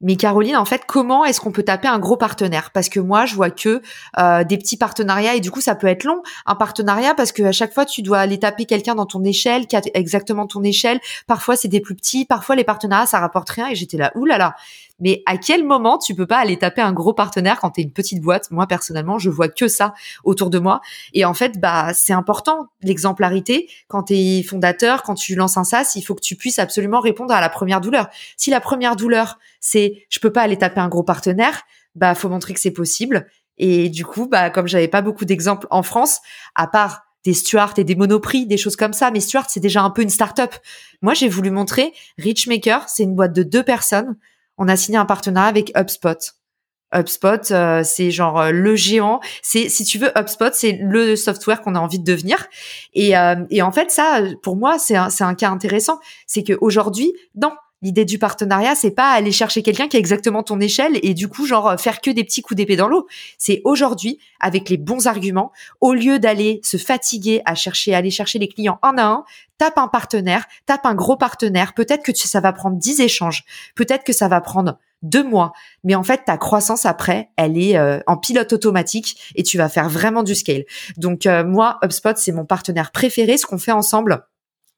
mais Caroline, en fait, comment est-ce qu'on peut taper un gros partenaire? Parce que moi, je vois que euh, des petits partenariats et du coup, ça peut être long un partenariat parce que à chaque fois, tu dois aller taper quelqu'un dans ton échelle qui a exactement ton échelle. Parfois, c'est des plus petits. Parfois, les partenariats, ça rapporte rien. Et j'étais là, oulala. Mais à quel moment tu peux pas aller taper un gros partenaire quand tu es une petite boîte? Moi personnellement, je vois que ça autour de moi. Et en fait, bah c'est important l'exemplarité quand tu es fondateur, quand tu lances un SaaS, il faut que tu puisses absolument répondre à la première douleur. Si la première douleur, c'est je peux pas aller taper un gros partenaire, bah faut montrer que c'est possible. Et du coup, bah comme j'avais pas beaucoup d'exemples en France, à part des Stuart et des Monoprix, des choses comme ça. Mais Stuart, c'est déjà un peu une start-up. Moi, j'ai voulu montrer Richmaker, c'est une boîte de deux personnes on a signé un partenariat avec HubSpot. HubSpot, euh, c'est genre euh, le géant. C'est si tu veux HubSpot, c'est le software qu'on a envie de devenir. Et, euh, et en fait, ça, pour moi, c'est un, un cas intéressant. C'est qu'aujourd'hui, non, L'idée du partenariat, c'est pas aller chercher quelqu'un qui a exactement ton échelle et du coup, genre, faire que des petits coups d'épée dans l'eau. C'est aujourd'hui, avec les bons arguments, au lieu d'aller se fatiguer à chercher, aller chercher les clients un à un, tape un partenaire, tape un gros partenaire. Peut-être que ça va prendre 10 échanges. Peut-être que ça va prendre deux mois. Mais en fait, ta croissance après, elle est euh, en pilote automatique et tu vas faire vraiment du scale. Donc, euh, moi, HubSpot, c'est mon partenaire préféré. Ce qu'on fait ensemble,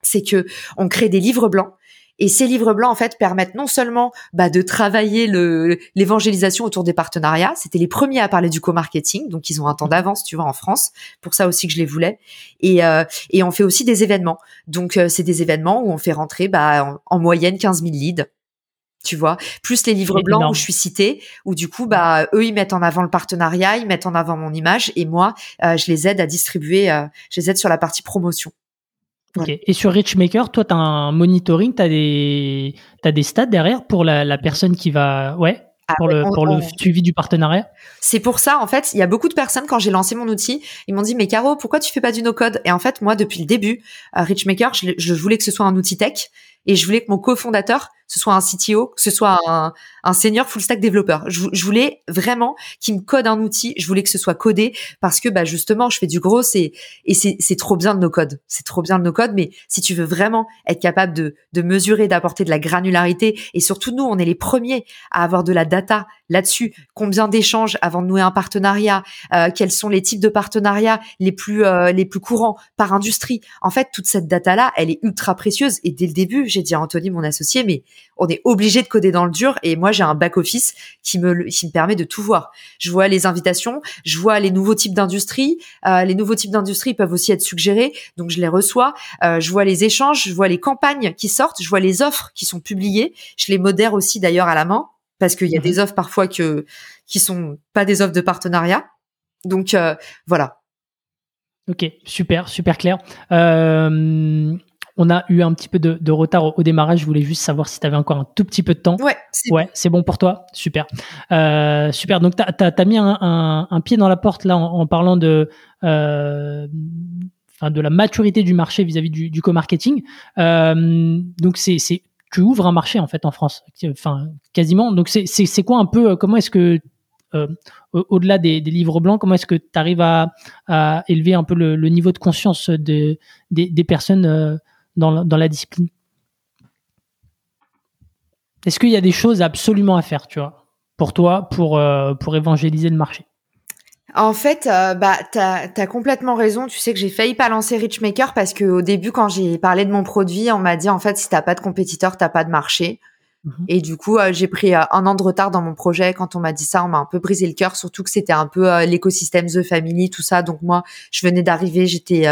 c'est que on crée des livres blancs et ces livres blancs, en fait, permettent non seulement bah, de travailler le, l'évangélisation autour des partenariats. C'était les premiers à parler du co-marketing, donc ils ont un temps d'avance, tu vois, en France. Pour ça aussi que je les voulais. Et, euh, et on fait aussi des événements. Donc euh, c'est des événements où on fait rentrer bah, en, moyenne 15 000 leads tu vois, plus les livres blancs où je suis citée, où du coup, bah, eux, ils mettent en avant le partenariat, ils mettent en avant mon image, et moi, euh, je les aide à distribuer, je les aide sur la partie promotion. Et sur Richmaker, toi, tu as un monitoring, tu as des, as des stats derrière pour la, la personne qui va. Ouais. Ah pour, le, pour le suivi du partenariat? C'est pour ça, en fait, il y a beaucoup de personnes, quand j'ai lancé mon outil, ils m'ont dit, mais Caro, pourquoi tu fais pas du no-code? Et en fait, moi, depuis le début, à Richmaker, je, je, voulais que ce soit un outil tech. Et je voulais que mon cofondateur ce soit un CTO, que ce soit un, senior full stack développeur. Je, voulais vraiment qu'il me code un outil. Je voulais que ce soit codé parce que bah justement, je fais du gros et et c'est c'est trop bien de nos codes. C'est trop bien de nos codes. Mais si tu veux vraiment être capable de de mesurer, d'apporter de la granularité et surtout nous, on est les premiers à avoir de la data là-dessus. Combien d'échanges avant de nouer un partenariat euh, Quels sont les types de partenariats les plus euh, les plus courants par industrie En fait, toute cette data là, elle est ultra précieuse. Et dès le début, j'ai dit à Anthony, mon associé, mais on est obligé de coder dans le dur et moi j'ai un back office qui me qui me permet de tout voir. Je vois les invitations, je vois les nouveaux types d'industrie, euh, les nouveaux types d'industrie peuvent aussi être suggérés, donc je les reçois. Euh, je vois les échanges, je vois les campagnes qui sortent, je vois les offres qui sont publiées. Je les modère aussi d'ailleurs à la main parce qu'il y a mhm. des offres parfois que qui sont pas des offres de partenariat. Donc euh, voilà. Ok, super, super clair. Euh, on a eu un petit peu de, retard au, démarrage. Je voulais juste savoir si tu avais encore un tout petit peu de temps. Ouais, c'est ouais, c'est bon pour toi. Super. Euh, super. Donc, tu as, mis un, pied dans la porte là en, parlant de, euh, de la maturité du marché vis-à-vis du, co-marketing. Euh, donc, c'est tu ouvres un marché en fait en France, enfin quasiment. Donc, c'est quoi un peu, comment est-ce que au-delà des, livres blancs, comment est-ce que tu arrives à, élever un peu le, niveau de conscience des, des personnes dans la, discipline? Est-ce qu'il y a des choses absolument à faire, tu vois, pour toi, pour, euh, pour évangéliser le marché? En fait, euh, bah, t'as as complètement raison. Tu sais que j'ai failli pas lancer Richmaker parce que au début, quand j'ai parlé de mon produit, on m'a dit en fait, si t'as pas de compétiteur, t'as pas de marché. Mhm. Et du coup, euh, j'ai pris un an de retard dans mon projet. Quand on m'a dit ça, on m'a un peu brisé le cœur, surtout que c'était un peu l'écosystème The Family, tout ça. Donc moi, je venais d'arriver, j'étais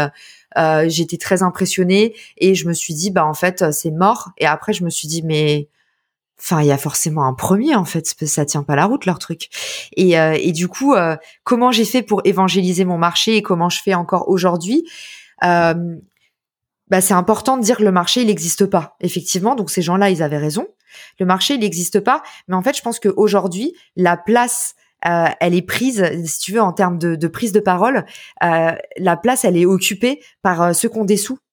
euh, j'étais très impressionnée et je me suis dit bah en fait c'est mort. Et après je me suis dit mais enfin il y a forcément un premier en fait ça tient pas la route leur truc. Et, euh, et du coup euh, comment j'ai fait pour évangéliser mon marché et comment je fais encore aujourd'hui euh, bah c'est important de dire que le marché il n'existe pas. Effectivement donc ces gens-là ils avaient raison. Le marché il n'existe pas mais en fait je pense qu'aujourd'hui la place euh, elle est prise, si tu veux, en termes de, de prise de parole, euh, la place, elle est occupée par euh, ceux qui ont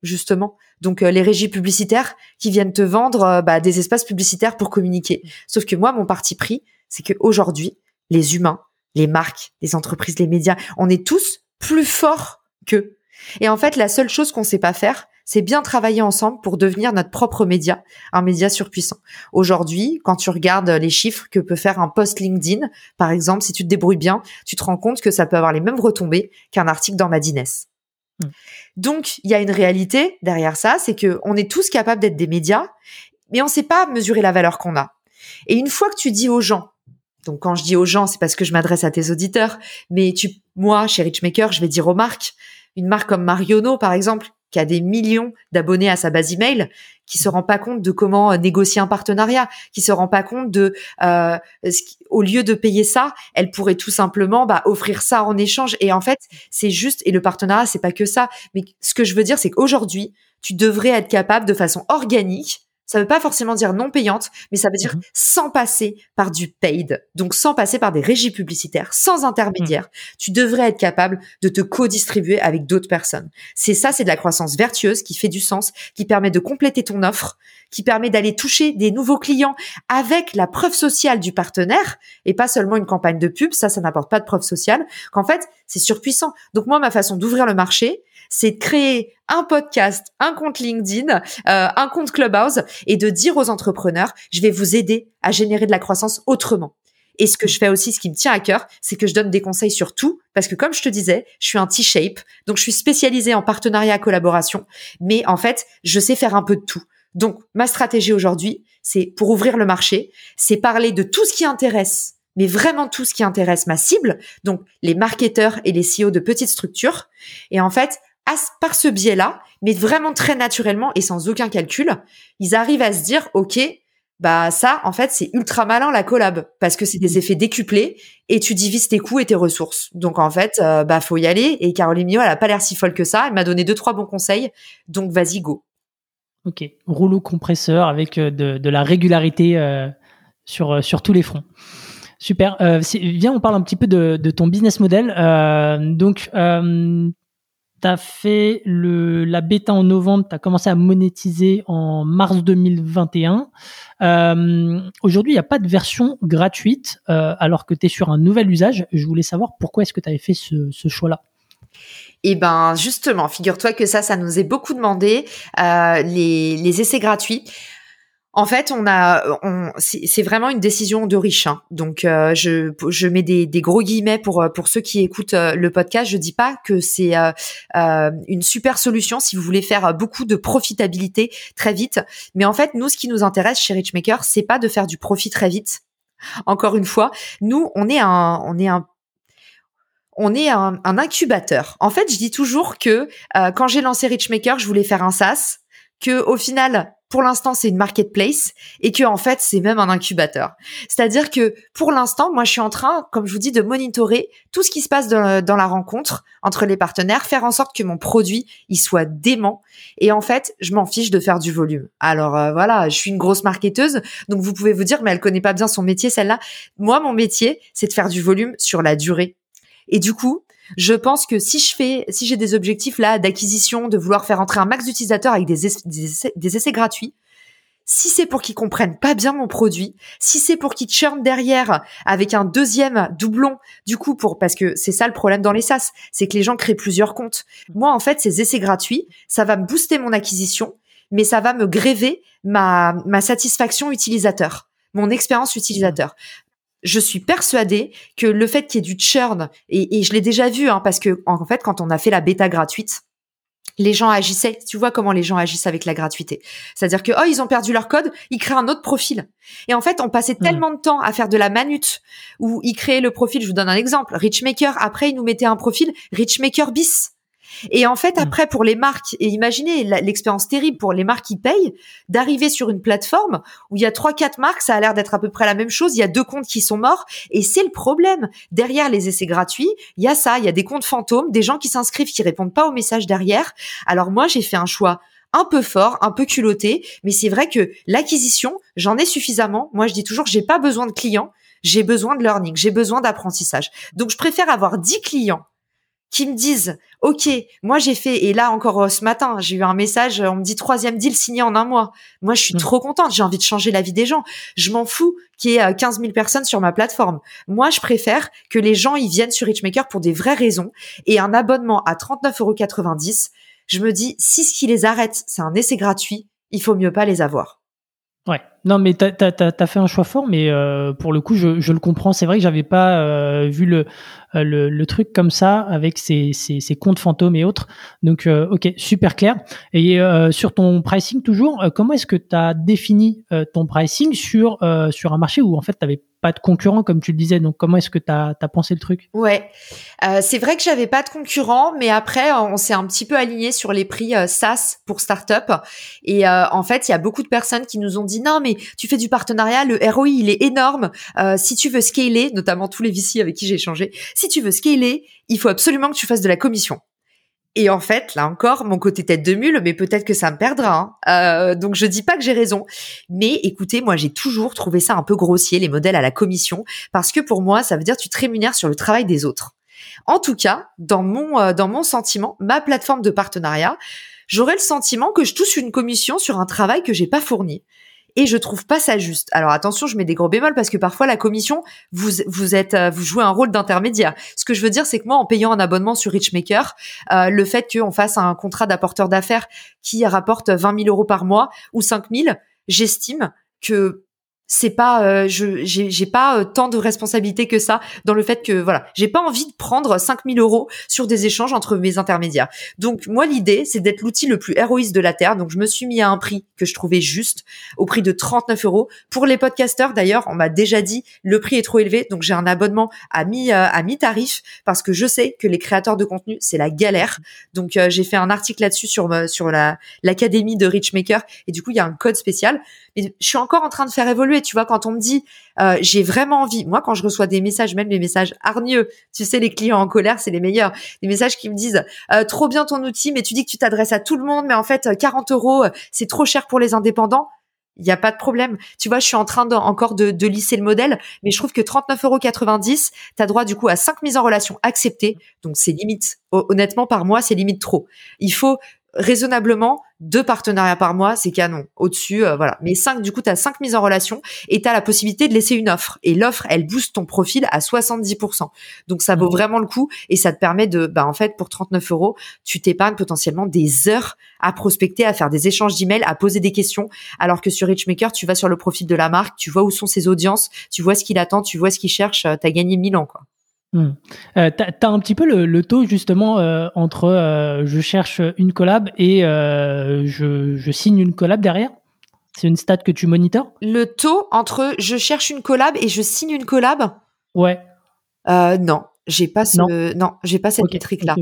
justement. Donc les régies publicitaires qui viennent te vendre bah, des espaces publicitaires pour communiquer. Sauf que moi, mon parti pris, c'est que aujourd'hui, les humains, les marques, les entreprises, les médias, on est tous plus forts qu'eux. Et en fait, la seule chose qu'on sait pas faire, c'est bien travailler ensemble pour devenir notre propre média, un média surpuissant. Aujourd'hui, quand tu regardes les chiffres que peut faire un post LinkedIn, par exemple, si tu te débrouilles bien, tu te rends compte que ça peut avoir les mêmes retombées qu'un article dans Madines. Hmm. Donc, il y a une réalité derrière ça, c'est que on est tous capables d'être des médias, mais on ne sait pas mesurer la valeur qu'on a. Et une fois que tu dis aux gens, donc quand je dis aux gens, c'est parce que je m'adresse à tes auditeurs, mais tu, moi, chez Richmaker, je vais dire aux marques, une marque comme Mariono, par exemple, qui a des millions d'abonnés à sa base email, qui se rend pas compte de comment euh, négocier un partenariat, qui se rend pas compte de, euh, au lieu de payer ça, elle pourrait tout simplement bah, offrir ça en échange. Et en fait, c'est juste. Et le partenariat, c'est pas que ça. Mais ce que je veux dire, c'est qu'aujourd'hui, tu devrais être capable de façon organique ça veut pas forcément dire non payante, mais ça veut dire mhm. sans passer par du paid. Donc sans passer par des régies publicitaires, sans intermédiaire. Mhm. Tu devrais être capable de te co-distribuer avec d'autres personnes. C'est ça, c'est de la croissance vertueuse qui fait du sens, qui permet de compléter ton offre, qui permet d'aller toucher des nouveaux clients avec la preuve sociale du partenaire et pas seulement une campagne de pub. Ça, ça n'apporte pas de preuve sociale. Qu'en fait, c'est surpuissant. Donc moi, ma façon d'ouvrir le marché, c'est de créer un podcast, un compte LinkedIn, euh, un compte Clubhouse et de dire aux entrepreneurs, je vais vous aider à générer de la croissance autrement. Et ce que je fais aussi, ce qui me tient à cœur, c'est que je donne des conseils sur tout, parce que comme je te disais, je suis un T-shape, donc je suis spécialisée en partenariat collaboration, mais en fait, je sais faire un peu de tout. Donc, ma stratégie aujourd'hui, c'est pour ouvrir le marché, c'est parler de tout ce qui intéresse mais vraiment tout ce qui intéresse ma cible, donc les marketeurs et les CEO de petites structures. Et en fait, par ce biais-là, mais vraiment très naturellement et sans aucun calcul, ils arrivent à se dire, OK, bah ça, en fait, c'est ultra malin la collab parce que c'est des effets décuplés et tu divises tes coûts et tes ressources. Donc en fait, euh, bah faut y aller. Et Caroline Mio, elle a pas l'air si folle que ça. Elle m'a donné deux trois bons conseils. Donc vas-y go. Ok, rouleau compresseur avec euh, de, la régularité euh, sur sur tous les fronts. Super. viens, on parle un petit peu de, de ton business model. donc tu as fait la bêta en novembre, tu as commencé à monétiser en mars 2021. Euh, Aujourd'hui, il n'y a pas de version gratuite euh, alors que tu es sur un nouvel usage. Je voulais savoir pourquoi est-ce que tu avais fait ce, choix-là eh ben justement, figure-toi que ça, ça nous est beaucoup demandé, euh, les essais gratuits. En fait, on a, on, c'est vraiment une décision de riche. Hein. Donc, euh, je, je mets des, gros guillemets pour pour ceux qui écoutent euh, le podcast. Je dis pas que c'est euh, une super solution si vous voulez faire beaucoup de profitabilité très vite. Mais en fait, nous, ce qui nous intéresse chez Richmaker, c'est pas de faire du profit très vite. Encore une fois, nous, on est un, on est un on est un, un incubateur. En fait, je dis toujours que quand j'ai lancé Richmaker, je voulais faire un SaaS, que au final, pour l'instant, c'est une marketplace et que en fait, c'est même un incubateur. C'est-à-dire que pour l'instant, moi, je suis en train, comme je vous dis, de monitorer tout ce qui se passe dans, la rencontre entre les partenaires, faire en sorte que mon produit il soit dément. Et en fait, je m'en fiche de faire du volume. Alors euh, voilà, je suis une grosse marketeuse, donc vous pouvez vous dire, mais elle connaît pas bien son métier, celle-là. Moi, mon métier, c'est de faire du volume sur la durée. Et du coup, je pense que si je fais, si j'ai des objectifs là d'acquisition, de vouloir faire entrer un max d'utilisateurs avec des, essais, gratuits, si c'est pour qu'ils comprennent pas bien mon produit, si c'est pour qu'ils churnent derrière avec un deuxième doublon, du coup pour parce que c'est ça le problème dans les SaaS, c'est que les gens créent plusieurs comptes. Moi en fait ces essais gratuits, ça va me booster mon acquisition, mais ça va me gréver ma ma satisfaction utilisateur, mon expérience utilisateur je suis persuadée que le fait qu'il y ait du churn, et, je l'ai déjà vu, hein, parce que en fait, quand on a fait la bêta gratuite, les gens agissaient. Tu vois comment les gens agissent avec la gratuité. C'est-à-dire que oh ils ont perdu leur code, ils créent un autre profil. Et en fait, on passait mmh. tellement de temps à faire de la manute où ils créaient le profil. Je vous donne un exemple. Richmaker. Après, ils nous mettaient un profil Richmaker bis. Et en fait, mm. après, pour les marques, et imaginez l'expérience terrible pour les marques qui payent, d'arriver sur une plateforme où il y a trois, quatre marques, ça a l'air d'être à peu près la même chose, il y a deux comptes qui sont morts, et c'est le problème. Derrière les essais gratuits, il y a ça, il y a des comptes fantômes, des gens qui s'inscrivent, qui répondent pas aux messages derrière. Alors moi, j'ai fait un choix un peu fort, un peu culotté, mais c'est vrai que l'acquisition, j'en ai suffisamment. Moi, je dis toujours, j'ai pas besoin de clients, j'ai besoin de learning, j'ai besoin d'apprentissage. Donc, je préfère avoir 10 clients qui me disent OK, moi j'ai fait et là encore euh, ce matin, j'ai eu un message, on me dit troisième deal signé en un mois. Moi je suis mmh. trop contente, j'ai envie de changer la vie des gens. Je m'en fous qu'il y ait 15 euh, 000 personnes sur ma plateforme. Moi je préfère que les gens ils viennent sur Richmaker pour des vraies raisons et un abonnement à 39,90 Je me dis si ce qui les arrête, c'est un essai gratuit, il faut mieux pas les avoir. Ouais. Non, mais t'as as, fait un choix fort, mais euh, pour le coup, je, je le comprends. C'est vrai que j'avais pas euh, vu le, euh, le, le, truc comme ça avec ces, ces, ces comptes fantômes et autres. Donc, ok, super clair. Et sur ton pricing toujours, comment est-ce que tu as défini ton pricing sur sur un marché où en fait tu avais pas de concurrent comme tu le disais. Donc comment est-ce que tu as, pensé le truc? Ouais, euh, c'est vrai que j'avais pas de concurrent, mais après on s'est un petit peu aligné sur les prix euh, SaaS pour startup. Et euh, en fait, il y a beaucoup de personnes qui nous ont dit non mais tu fais du partenariat, le ROI il est énorme. Euh, si tu veux scaler, notamment tous les VC avec qui j'ai échangé, si tu veux scaler, il faut absolument que tu fasses de la commission. Et en fait, là encore, mon côté tête de mule, mais peut-être que ça me perdra. Hein. Euh, donc je dis pas que j'ai raison, mais écoutez, moi j'ai toujours trouvé ça un peu grossier les modèles à la commission, parce que pour moi, ça veut dire tu te rémunères sur le travail des autres. En tout cas, dans mon euh, dans mon sentiment, ma plateforme de partenariat, j'aurais le sentiment que je touche une commission sur un travail que j'ai pas fourni et je trouve pas ça juste. Alors attention, je mets des gros bémols parce que parfois la commission, vous vous êtes euh, vous jouez un rôle d'intermédiaire. Ce que je veux dire, c'est que moi, en payant un abonnement sur Richmaker, euh, le fait qu'on fasse un contrat d'apporteur d'affaires qui rapporte 20 000 euros par mois ou 5 000, j'estime que c'est pas euh, je j'ai pas euh, tant de responsabilité que ça dans le fait que voilà j'ai pas envie de prendre 5000 euros sur des échanges entre mes intermédiaires. Donc moi l'idée c'est d'être l'outil le plus héroïste de la terre. Donc je me suis mis à un prix que je trouvais juste au prix de 39 euros. Pour les podcasteurs d'ailleurs on m'a déjà dit le prix est trop élevé. Donc j'ai un abonnement à mi euh, à mi tarif parce que je sais que les créateurs de contenu c'est la galère. Donc j'ai fait un article là-dessus sur sur la l'académie de Richmaker et du coup il y a un code spécial. Mais je suis encore en train de faire évoluer. Tu vois, quand on me dit euh, j'ai vraiment envie, moi quand je reçois des messages, même les messages hargneux, tu sais, les clients en colère, c'est les meilleurs. Des messages qui me disent euh, trop bien ton outil, mais tu dis que tu t'adresses à tout le monde, mais en fait 40 euros, c'est trop cher pour les indépendants. Il n'y a pas de problème. Tu vois, je suis en train encore de, de lisser le modèle, mais je trouve que 39,90 euros, tu as droit du coup à 5 mises en relation acceptées. Donc c'est limite, honnêtement, par mois, c'est limite trop. Il faut raisonnablement deux partenariats par mois, c'est canon. Au-dessus, euh, voilà. Mais cinq, du coup, tu as cinq mises en relation et tu as la possibilité de laisser une offre. Et l'offre, elle booste ton profil à 70%. Donc ça vaut vraiment le coup et ça te permet de, bah en fait, pour 39 euros, tu t'épargnes potentiellement des heures à prospecter, à faire des échanges d'emails, à poser des questions. Alors que sur Richmaker, tu vas sur le profil de la marque, tu vois où sont ses audiences, tu vois ce qu'il attend, tu vois ce qu'il cherche, euh, tu as gagné 1000 ans, quoi. Hmm. Euh, t'as, un petit peu le, taux justement euh, entre euh, je cherche une collab et je, signe une collab derrière? C'est une stat que tu monitors? Le taux entre je cherche une collab et je signe une collab? Ouais. non, j'ai pas ce, non, j'ai pas cette métrique là.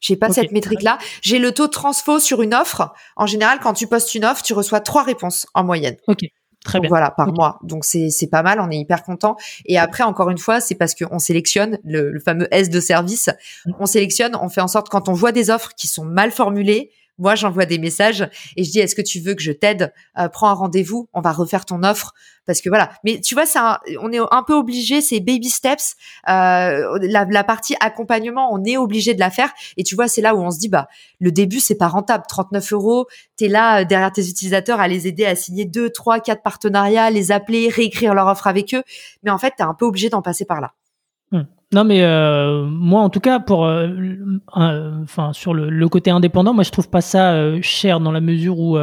J'ai pas cette métrique là. J'ai le taux de transfo sur une offre. En général, quand tu postes une offre, tu reçois trois réponses en moyenne. Ok. Très bien. Voilà, par mois. Donc c'est c'est pas mal, on est hyper content. Et après, encore une fois, c'est parce qu'on sélectionne le, le, fameux S de service. Mm. On sélectionne, on fait en sorte quand on voit des offres qui sont mal formulées, moi, j'envoie des messages et je dis est-ce que tu veux que je t'aide? Euh, Prends un rendez-vous, on va refaire ton offre parce que voilà. Mais tu vois, c'est on est un peu obligé, c'est baby steps. Euh, la, la, partie accompagnement, on est obligé de la faire. Et tu vois, c'est là où on se dit bah le début c'est pas rentable. 39 euros, t'es là euh, derrière tes utilisateurs à les aider à signer deux, trois, quatre partenariats, les appeler, réécrire leur offre avec eux. Mais en fait, t'es un peu obligé d'en passer par là. Non, mais euh, moi, en tout cas, pour, euh, enfin, sur le, côté indépendant, moi, je trouve pas ça euh, cher dans la mesure où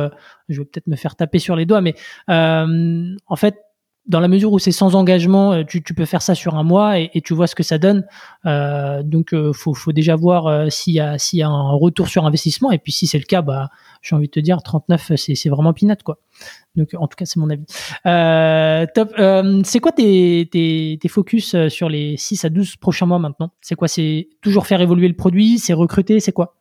je vais peut-être me faire taper sur les doigts, mais en fait, dans la mesure où c'est sans engagement, euh, tu, tu, peux faire ça sur un mois et, et tu vois ce que ça donne. Euh, donc, euh, faut, faut déjà voir euh, s'il y a y a un retour sur investissement. Et puis, si c'est le cas, bah, j'ai envie de te dire, 39, c'est c'est vraiment pinate quoi. Donc, en tout cas, c'est mon avis. Euh, top. c'est quoi tes, tes, tes focus sur les 6 à 12 prochains mois maintenant? C'est quoi? C'est toujours faire évoluer le produit? C'est recruter? C'est quoi?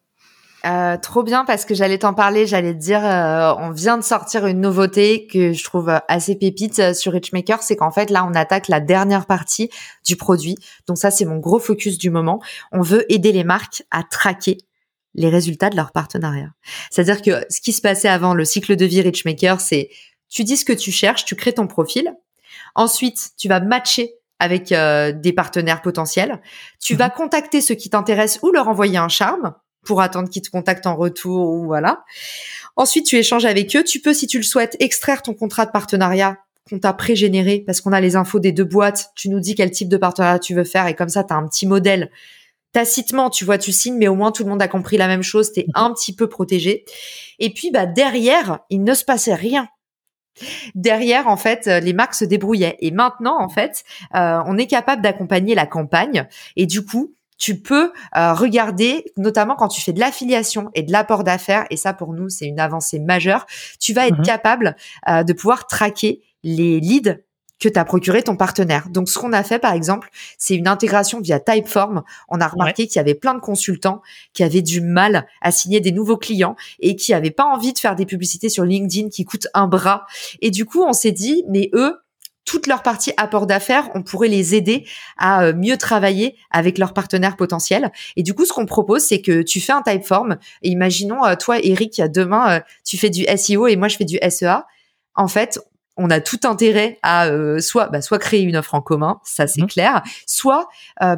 Euh, trop bien parce que j'allais t'en parler, j'allais te dire, euh, on vient de sortir une nouveauté que je trouve assez pépite euh, sur Richmaker, c'est qu'en fait là on attaque la dernière partie du produit. Donc ça c'est mon gros focus du moment. On veut aider les marques à traquer les résultats de leur partenariat. C'est-à-dire que ce qui se passait avant le cycle de vie Richmaker, c'est tu dis ce que tu cherches, tu crées ton profil. Ensuite, tu vas matcher avec des partenaires potentiels. Tu vas mhm. contacter ceux qui t'intéressent ou leur envoyer un charme pour attendre qu'ils te contactent en retour ou voilà. Ensuite, tu échanges avec eux. Tu peux, si tu le souhaites, extraire ton contrat de partenariat qu'on t'a pré-généré parce qu'on a les infos des deux boîtes. Tu nous dis quel type de partenariat tu veux faire et comme ça, tu as un petit modèle. Tacitement, tu vois, tu signes, mais au moins tout le monde a compris la même chose. Tu es un petit peu protégé. Et puis, bah, derrière, il ne se passait rien. Derrière, en fait, les marques se débrouillaient. Et maintenant, en fait, euh, on est capable d'accompagner la campagne. Et du coup, tu peux euh, regarder, notamment quand tu fais de l'affiliation et de l'apport d'affaires, et ça pour nous c'est une avancée majeure, tu vas être mhm. capable euh, de pouvoir traquer les leads que tu as procuré ton partenaire. Donc ce qu'on a fait par exemple, c'est une intégration via Typeform. On a remarqué qu'il y avait plein de consultants qui avaient du mal à signer des nouveaux clients et qui avaient pas envie de faire des publicités sur LinkedIn qui coûtent un bras. Et du coup, on s'est dit mais eux toute leur partie apport d'affaires, on pourrait les aider à euh, mieux travailler avec leurs partenaires potentiels. Et du coup, ce qu'on propose, c'est que tu fais un typeform. Et imaginons, euh, toi, Eric, demain, euh, tu fais du SEO et moi, je fais du SEA. En fait, on a tout intérêt à soit, bah, soit créer une offre en commun, ça c'est mmh. clair, soit,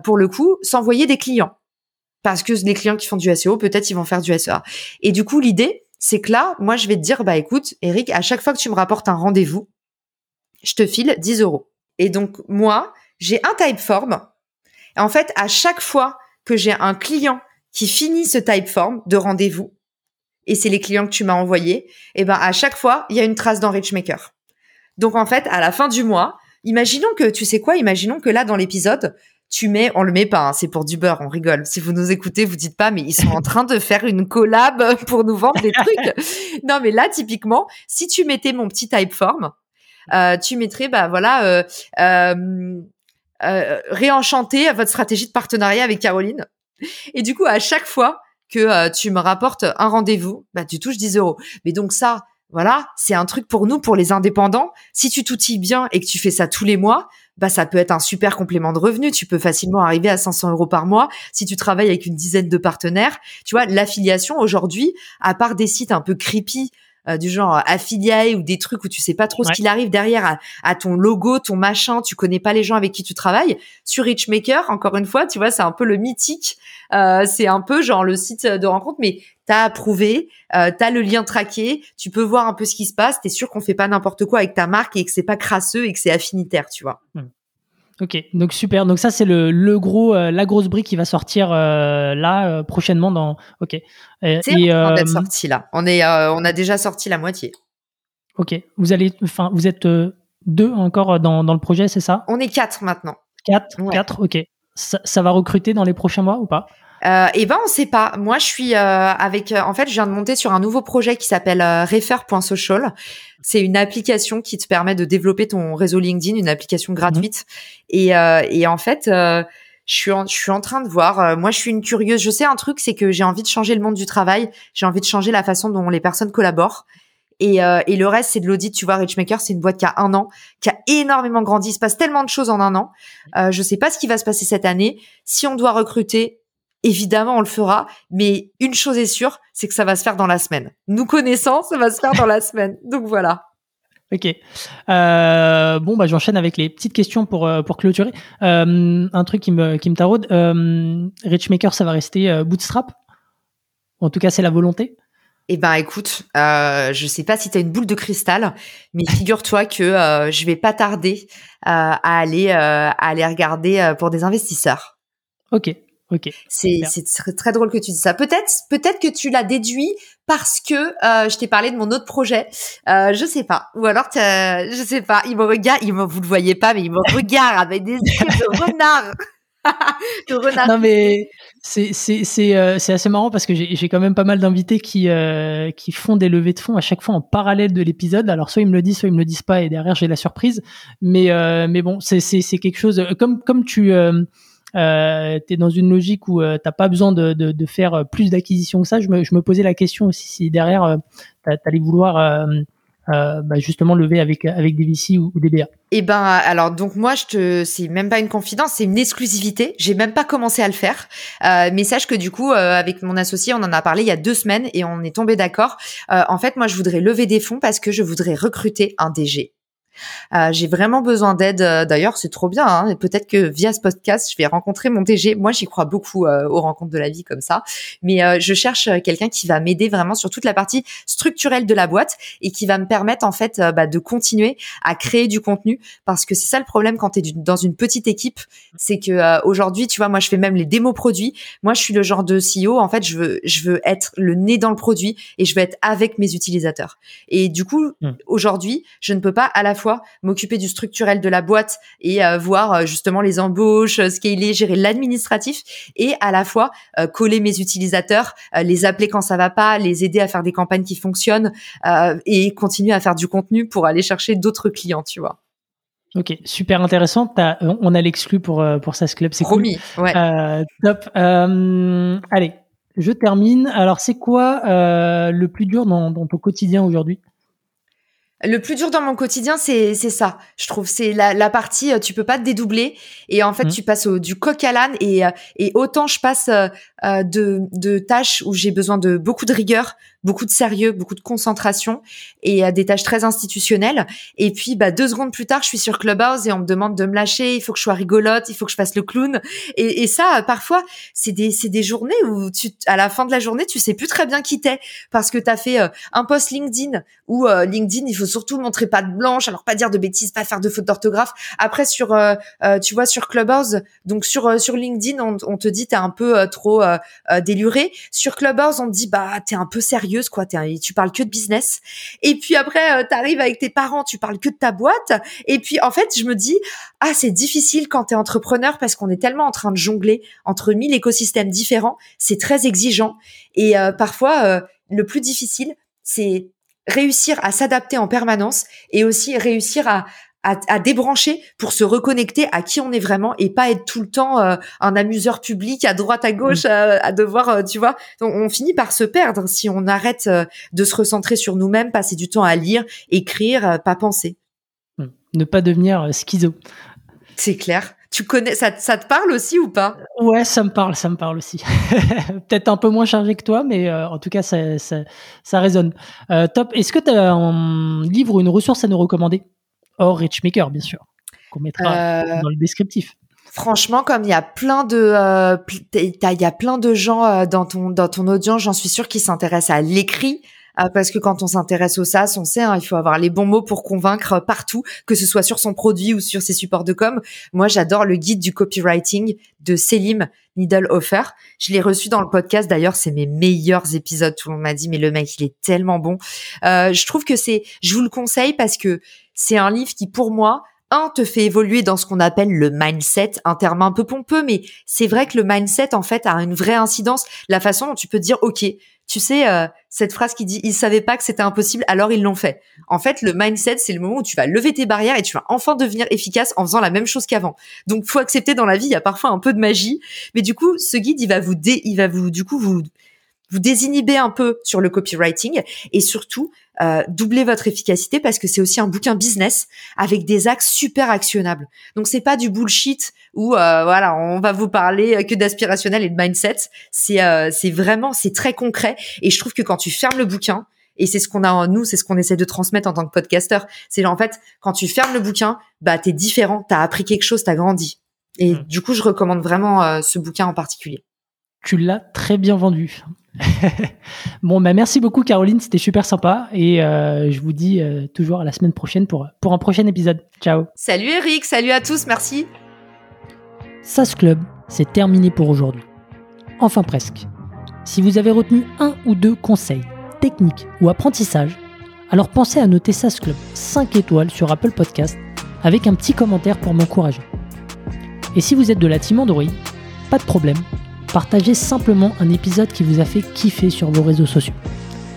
pour le coup, s'envoyer des clients. Parce que les clients qui font du SEO, peut-être ils vont faire du SEA. Et du coup, l'idée, c'est que là, moi, je vais te dire, bah écoute, Eric, à chaque fois que tu me rapportes un rendez-vous, je te file 10 euros. Et donc, moi, j'ai un typeform. En fait, à chaque fois que j'ai un client qui finit ce typeform de rendez-vous, et c'est les clients que tu m'as envoyés, et eh ben, à chaque fois, il y a une trace dans Richmaker. Donc, en fait, à la fin du mois, imaginons que, tu sais quoi, imaginons que là, dans l'épisode, tu mets, on le met pas, hein, c'est pour du beurre, on rigole. Si vous nous écoutez, vous dites pas, mais ils sont en train de faire une collab pour nous vendre des trucs. non, mais là, typiquement, si tu mettais mon petit typeform, tu mettrais, bah voilà, euh, euh, euh, réenchanter votre stratégie de partenariat avec Caroline. Et du coup, à chaque fois que tu me rapportes un rendez-vous, bah tu touches 10 euros. Mais donc ça, voilà, c'est un truc pour nous, pour les indépendants. Si tu t'outilles bien et que tu fais ça tous les mois, bah ça peut être un super complément de revenu. Tu peux facilement arriver à 500 euros par mois si tu travailles avec une dizaine de partenaires. Tu vois, l'affiliation aujourd'hui, à part des sites un peu creepy du genre affilié ou des trucs où tu sais pas trop ce qu'il arrive derrière à, ton logo, ton machin, tu connais pas les gens avec qui tu travailles. Sur Richmaker, encore une fois, tu vois, c'est un peu le mythique. c'est un peu genre le site de rencontre, mais t'as approuvé, euh, t'as le lien traqué, tu peux voir un peu ce qui se passe, t'es sûr qu'on fait pas n'importe quoi avec ta marque et que c'est pas crasseux et que c'est affinitaire, tu vois. Hmm. Ok, donc super. Donc ça c'est le, le gros, euh, la grosse brique qui va sortir euh, là euh, prochainement dans. Ok. C'est en train sorti là. On est, on a déjà sorti la moitié. Ok. Vous allez, enfin, vous êtes deux encore dans, dans le projet, c'est ça? On est quatre maintenant. Quatre, quatre. Ok. Ça, ça va recruter dans les prochains mois ou pas? Euh, et ben on sait pas. Moi je suis euh, avec euh, en fait je viens de monter sur un nouveau projet qui s'appelle euh, refer.social. C'est une application qui te permet de développer ton réseau LinkedIn, une application mhm. gratuite. Et, et en fait je suis en, je suis en train de voir. moi je suis une curieuse. Je sais un truc c'est que j'ai envie de changer le monde du travail. J'ai envie de changer la façon dont les personnes collaborent. Et, et, le reste, c'est de l'audit. Tu vois, Richmaker, c'est une boîte qui a un an, qui a énormément grandi. Il se passe tellement de choses en un an. Euh, je sais pas ce qui va se passer cette année. Si on doit recruter, évidemment, on le fera. Mais une chose est sûre, c'est que ça va se faire dans la semaine. Nous connaissant, ça va se faire dans la semaine. Donc voilà. Ok. Euh, bon, bah, j'enchaîne avec les petites questions pour, euh, pour clôturer. Euh, un truc qui me, qui me taraude. Richmaker, ça va rester bootstrap? En tout cas, c'est la volonté? Eh ben écoute, euh, je sais pas si tu as une boule de cristal, mais figure-toi que je vais pas tarder à aller à aller regarder pour des investisseurs. Ok, Ok. C'est très, très drôle que tu dis ça. Peut-être peut-être que tu l'as déduit parce que euh, je t'ai parlé de mon autre projet. Euh, je sais pas. Ou alors je sais pas. Il me regarde. Il me vous le voyez pas, mais il me regarde avec des yeux de renard. Non mais c'est c'est c'est euh, c'est assez marrant parce que j'ai j'ai quand même pas mal d'invités qui euh, qui font des levées de fonds à chaque fois en parallèle de l'épisode. Alors soit ils me le disent, soit ils me le disent pas, et derrière j'ai la surprise. Mais euh, mais bon, c'est c'est c'est quelque chose comme comme tu euh, tu es dans une logique où euh, t'as pas besoin de, de, de faire euh, plus d'acquisitions que ça. Je me, je me, posais la question aussi si derrière euh, t'allais vouloir euh, bah justement lever avec avec des VC ou, des BA. Eh ben alors donc moi je te c'est même pas une confidence, c'est une exclusivité. J'ai même pas commencé à le faire. Euh, mais sache que du coup avec mon associé on en a parlé il y a deux semaines et on est tombé d'accord. en fait moi je voudrais lever des fonds parce que je voudrais recruter un DG. Euh, j'ai vraiment besoin d'aide. Euh, d'ailleurs, c'est trop bien. Hein, peut-être que via ce podcast, je vais rencontrer mon DG. Moi, j'y crois beaucoup euh, aux rencontres de la vie comme ça. Mais je cherche quelqu'un qui va m'aider vraiment sur toute la partie structurelle de la boîte et qui va me permettre en fait bah, de continuer à créer du contenu parce que c'est ça le problème quand tu es dans une petite équipe, c'est que aujourd'hui, tu vois, moi je fais même les démos produits. Moi, je suis le genre de CEO. En fait, je veux je veux être le nez dans le produit et je veux être avec mes utilisateurs. Et du coup, mmh. aujourd'hui, je ne peux pas à la fois m'occuper du structurel de la boîte et euh, voir euh, justement les embauches, euh, scaler, gérer l'administratif et à la fois coller mes utilisateurs, les appeler quand ça va pas, les aider à faire des campagnes qui fonctionnent et continuer à faire du contenu pour aller chercher d'autres clients, tu vois. Ok, super intéressant. on a l'exclu pour pour SaaS Club, c'est Promis, ouais. top. allez, je termine. Alors, c'est quoi le plus dur dans ton quotidien aujourd'hui? Le plus dur dans mon quotidien, c'est c'est ça. Je trouve c'est la, la partie euh, tu peux pas te dédoubler et en fait mmh. tu passes au, du coq à l'âne et euh, et autant je passe euh, de de tâches où j'ai besoin de beaucoup de rigueur, beaucoup de sérieux, beaucoup de concentration et à des tâches très institutionnelles. Et puis, bah, deux secondes plus tard, je suis sur Clubhouse et on me demande de me lâcher. Il faut que je sois rigolote, il faut que je fasse le clown. Et, ça, parfois, c'est des, c'est des journées où tu, à la fin de la journée, tu sais plus très bien qui t'es parce que tu as fait euh, un post LinkedIn où euh, LinkedIn, il faut surtout montrer pas de blanche, alors pas dire de bêtises, pas faire de fautes d'orthographe. Après, sur, euh, tu vois, sur Clubhouse, donc sur sur LinkedIn, on, on te dit t'es un peu trop déluré. Sur Clubhouse, on te dit bah t'es un peu sérieux tu parles que de business. Et puis après, euh, tu arrives avec tes parents, tu parles que de ta boîte. Et puis en fait, je me dis, ah, c'est difficile quand tu es entrepreneur parce qu'on est tellement en train de jongler entre mille écosystèmes différents. C'est très exigeant. Et euh, parfois, euh, le plus difficile, c'est réussir à s'adapter en permanence et aussi réussir à, à, débrancher pour se reconnecter à qui on est vraiment et pas être tout le temps euh, un amuseur public à droite à gauche mm. à, devoir euh, tu vois on, finit par se perdre si on arrête euh, de se recentrer sur nous-mêmes passer du temps à lire écrire pas penser mm. ne pas devenir schizo c'est clair Tu connais, ça, ça te parle aussi ou pas? Ouais, ça me parle, ça me parle aussi. Peut-être un peu moins chargé que toi, mais euh, en tout cas, ça, ça, ça résonne. Euh, top. Est-ce que tu as un livre ou une ressource à nous recommander? Hors Richmaker, bien sûr, qu'on mettra euh, dans le descriptif. Franchement, comme il y a plein de, il y a plein de gens dans ton dans ton audience, j'en suis sûre qui s'intéressent à l'écrit. Euh, parce que quand on s'intéresse au SaaS, on sait, hein, il faut avoir les bons mots pour convaincre partout, que ce soit sur son produit ou sur ses supports de com. Moi, j'adore le guide du copywriting de Selim Needlehofer. Je l'ai reçu dans le podcast. D'ailleurs, c'est mes meilleurs épisodes. Tout le monde m'a dit, mais le mec, il est tellement bon. Euh, je trouve que c'est, je vous le conseille parce que c'est un livre qui, pour moi, un te fait évoluer dans ce qu'on appelle le mindset, un terme un peu pompeux, mais c'est vrai que le mindset en fait a une vraie incidence. La façon dont tu peux dire, ok, tu sais euh, cette phrase qui dit ils savaient pas que c'était impossible, alors ils l'ont fait. En fait, le mindset c'est le moment où tu vas lever tes barrières et tu vas enfin devenir efficace en faisant la même chose qu'avant. Donc faut accepter dans la vie, il y a parfois un peu de magie, mais du coup ce guide il va vous dé, il va vous du coup vous vous désinhibez un peu sur le copywriting et surtout euh, doubler votre efficacité parce que c'est aussi un bouquin business avec des axes super actionnables. Donc c'est pas du bullshit où euh, voilà on va vous parler que d'aspirationnel et de mindset. C'est euh, c'est vraiment c'est très concret et je trouve que quand tu fermes le bouquin et c'est ce qu'on a en nous, c'est ce qu'on essaie de transmettre en tant que podcasteur. C'est en fait quand tu fermes le bouquin, bah t'es différent, t'as appris quelque chose, t'as grandi. Et mmh. du coup, je recommande vraiment euh, ce bouquin en particulier. Tu l'as très bien vendu. bon, bah merci beaucoup Caroline, c'était super sympa et euh, je vous dis euh, toujours à la semaine prochaine pour, pour un prochain épisode. Ciao. Salut Eric, salut à tous, merci. SAS Club, c'est terminé pour aujourd'hui. Enfin presque. Si vous avez retenu un ou deux conseils, techniques ou apprentissages, alors pensez à noter SAS Club 5 étoiles sur Apple Podcast avec un petit commentaire pour m'encourager. Et si vous êtes de la team Android, pas de problème, partagez simplement un épisode qui vous a fait kiffer sur vos réseaux sociaux.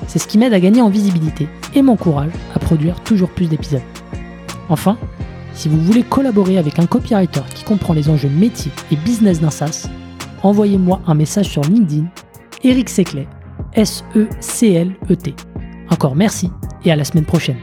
C'est ce qui m'aide à gagner en visibilité et m'encourage à produire toujours plus d'épisodes. Enfin, si vous voulez collaborer avec un copywriter qui comprend les enjeux métiers et business d'un SaaS, envoyez-moi un message sur LinkedIn, Eric Seclet, S-E-C-L-E-T. Encore merci et à la semaine prochaine.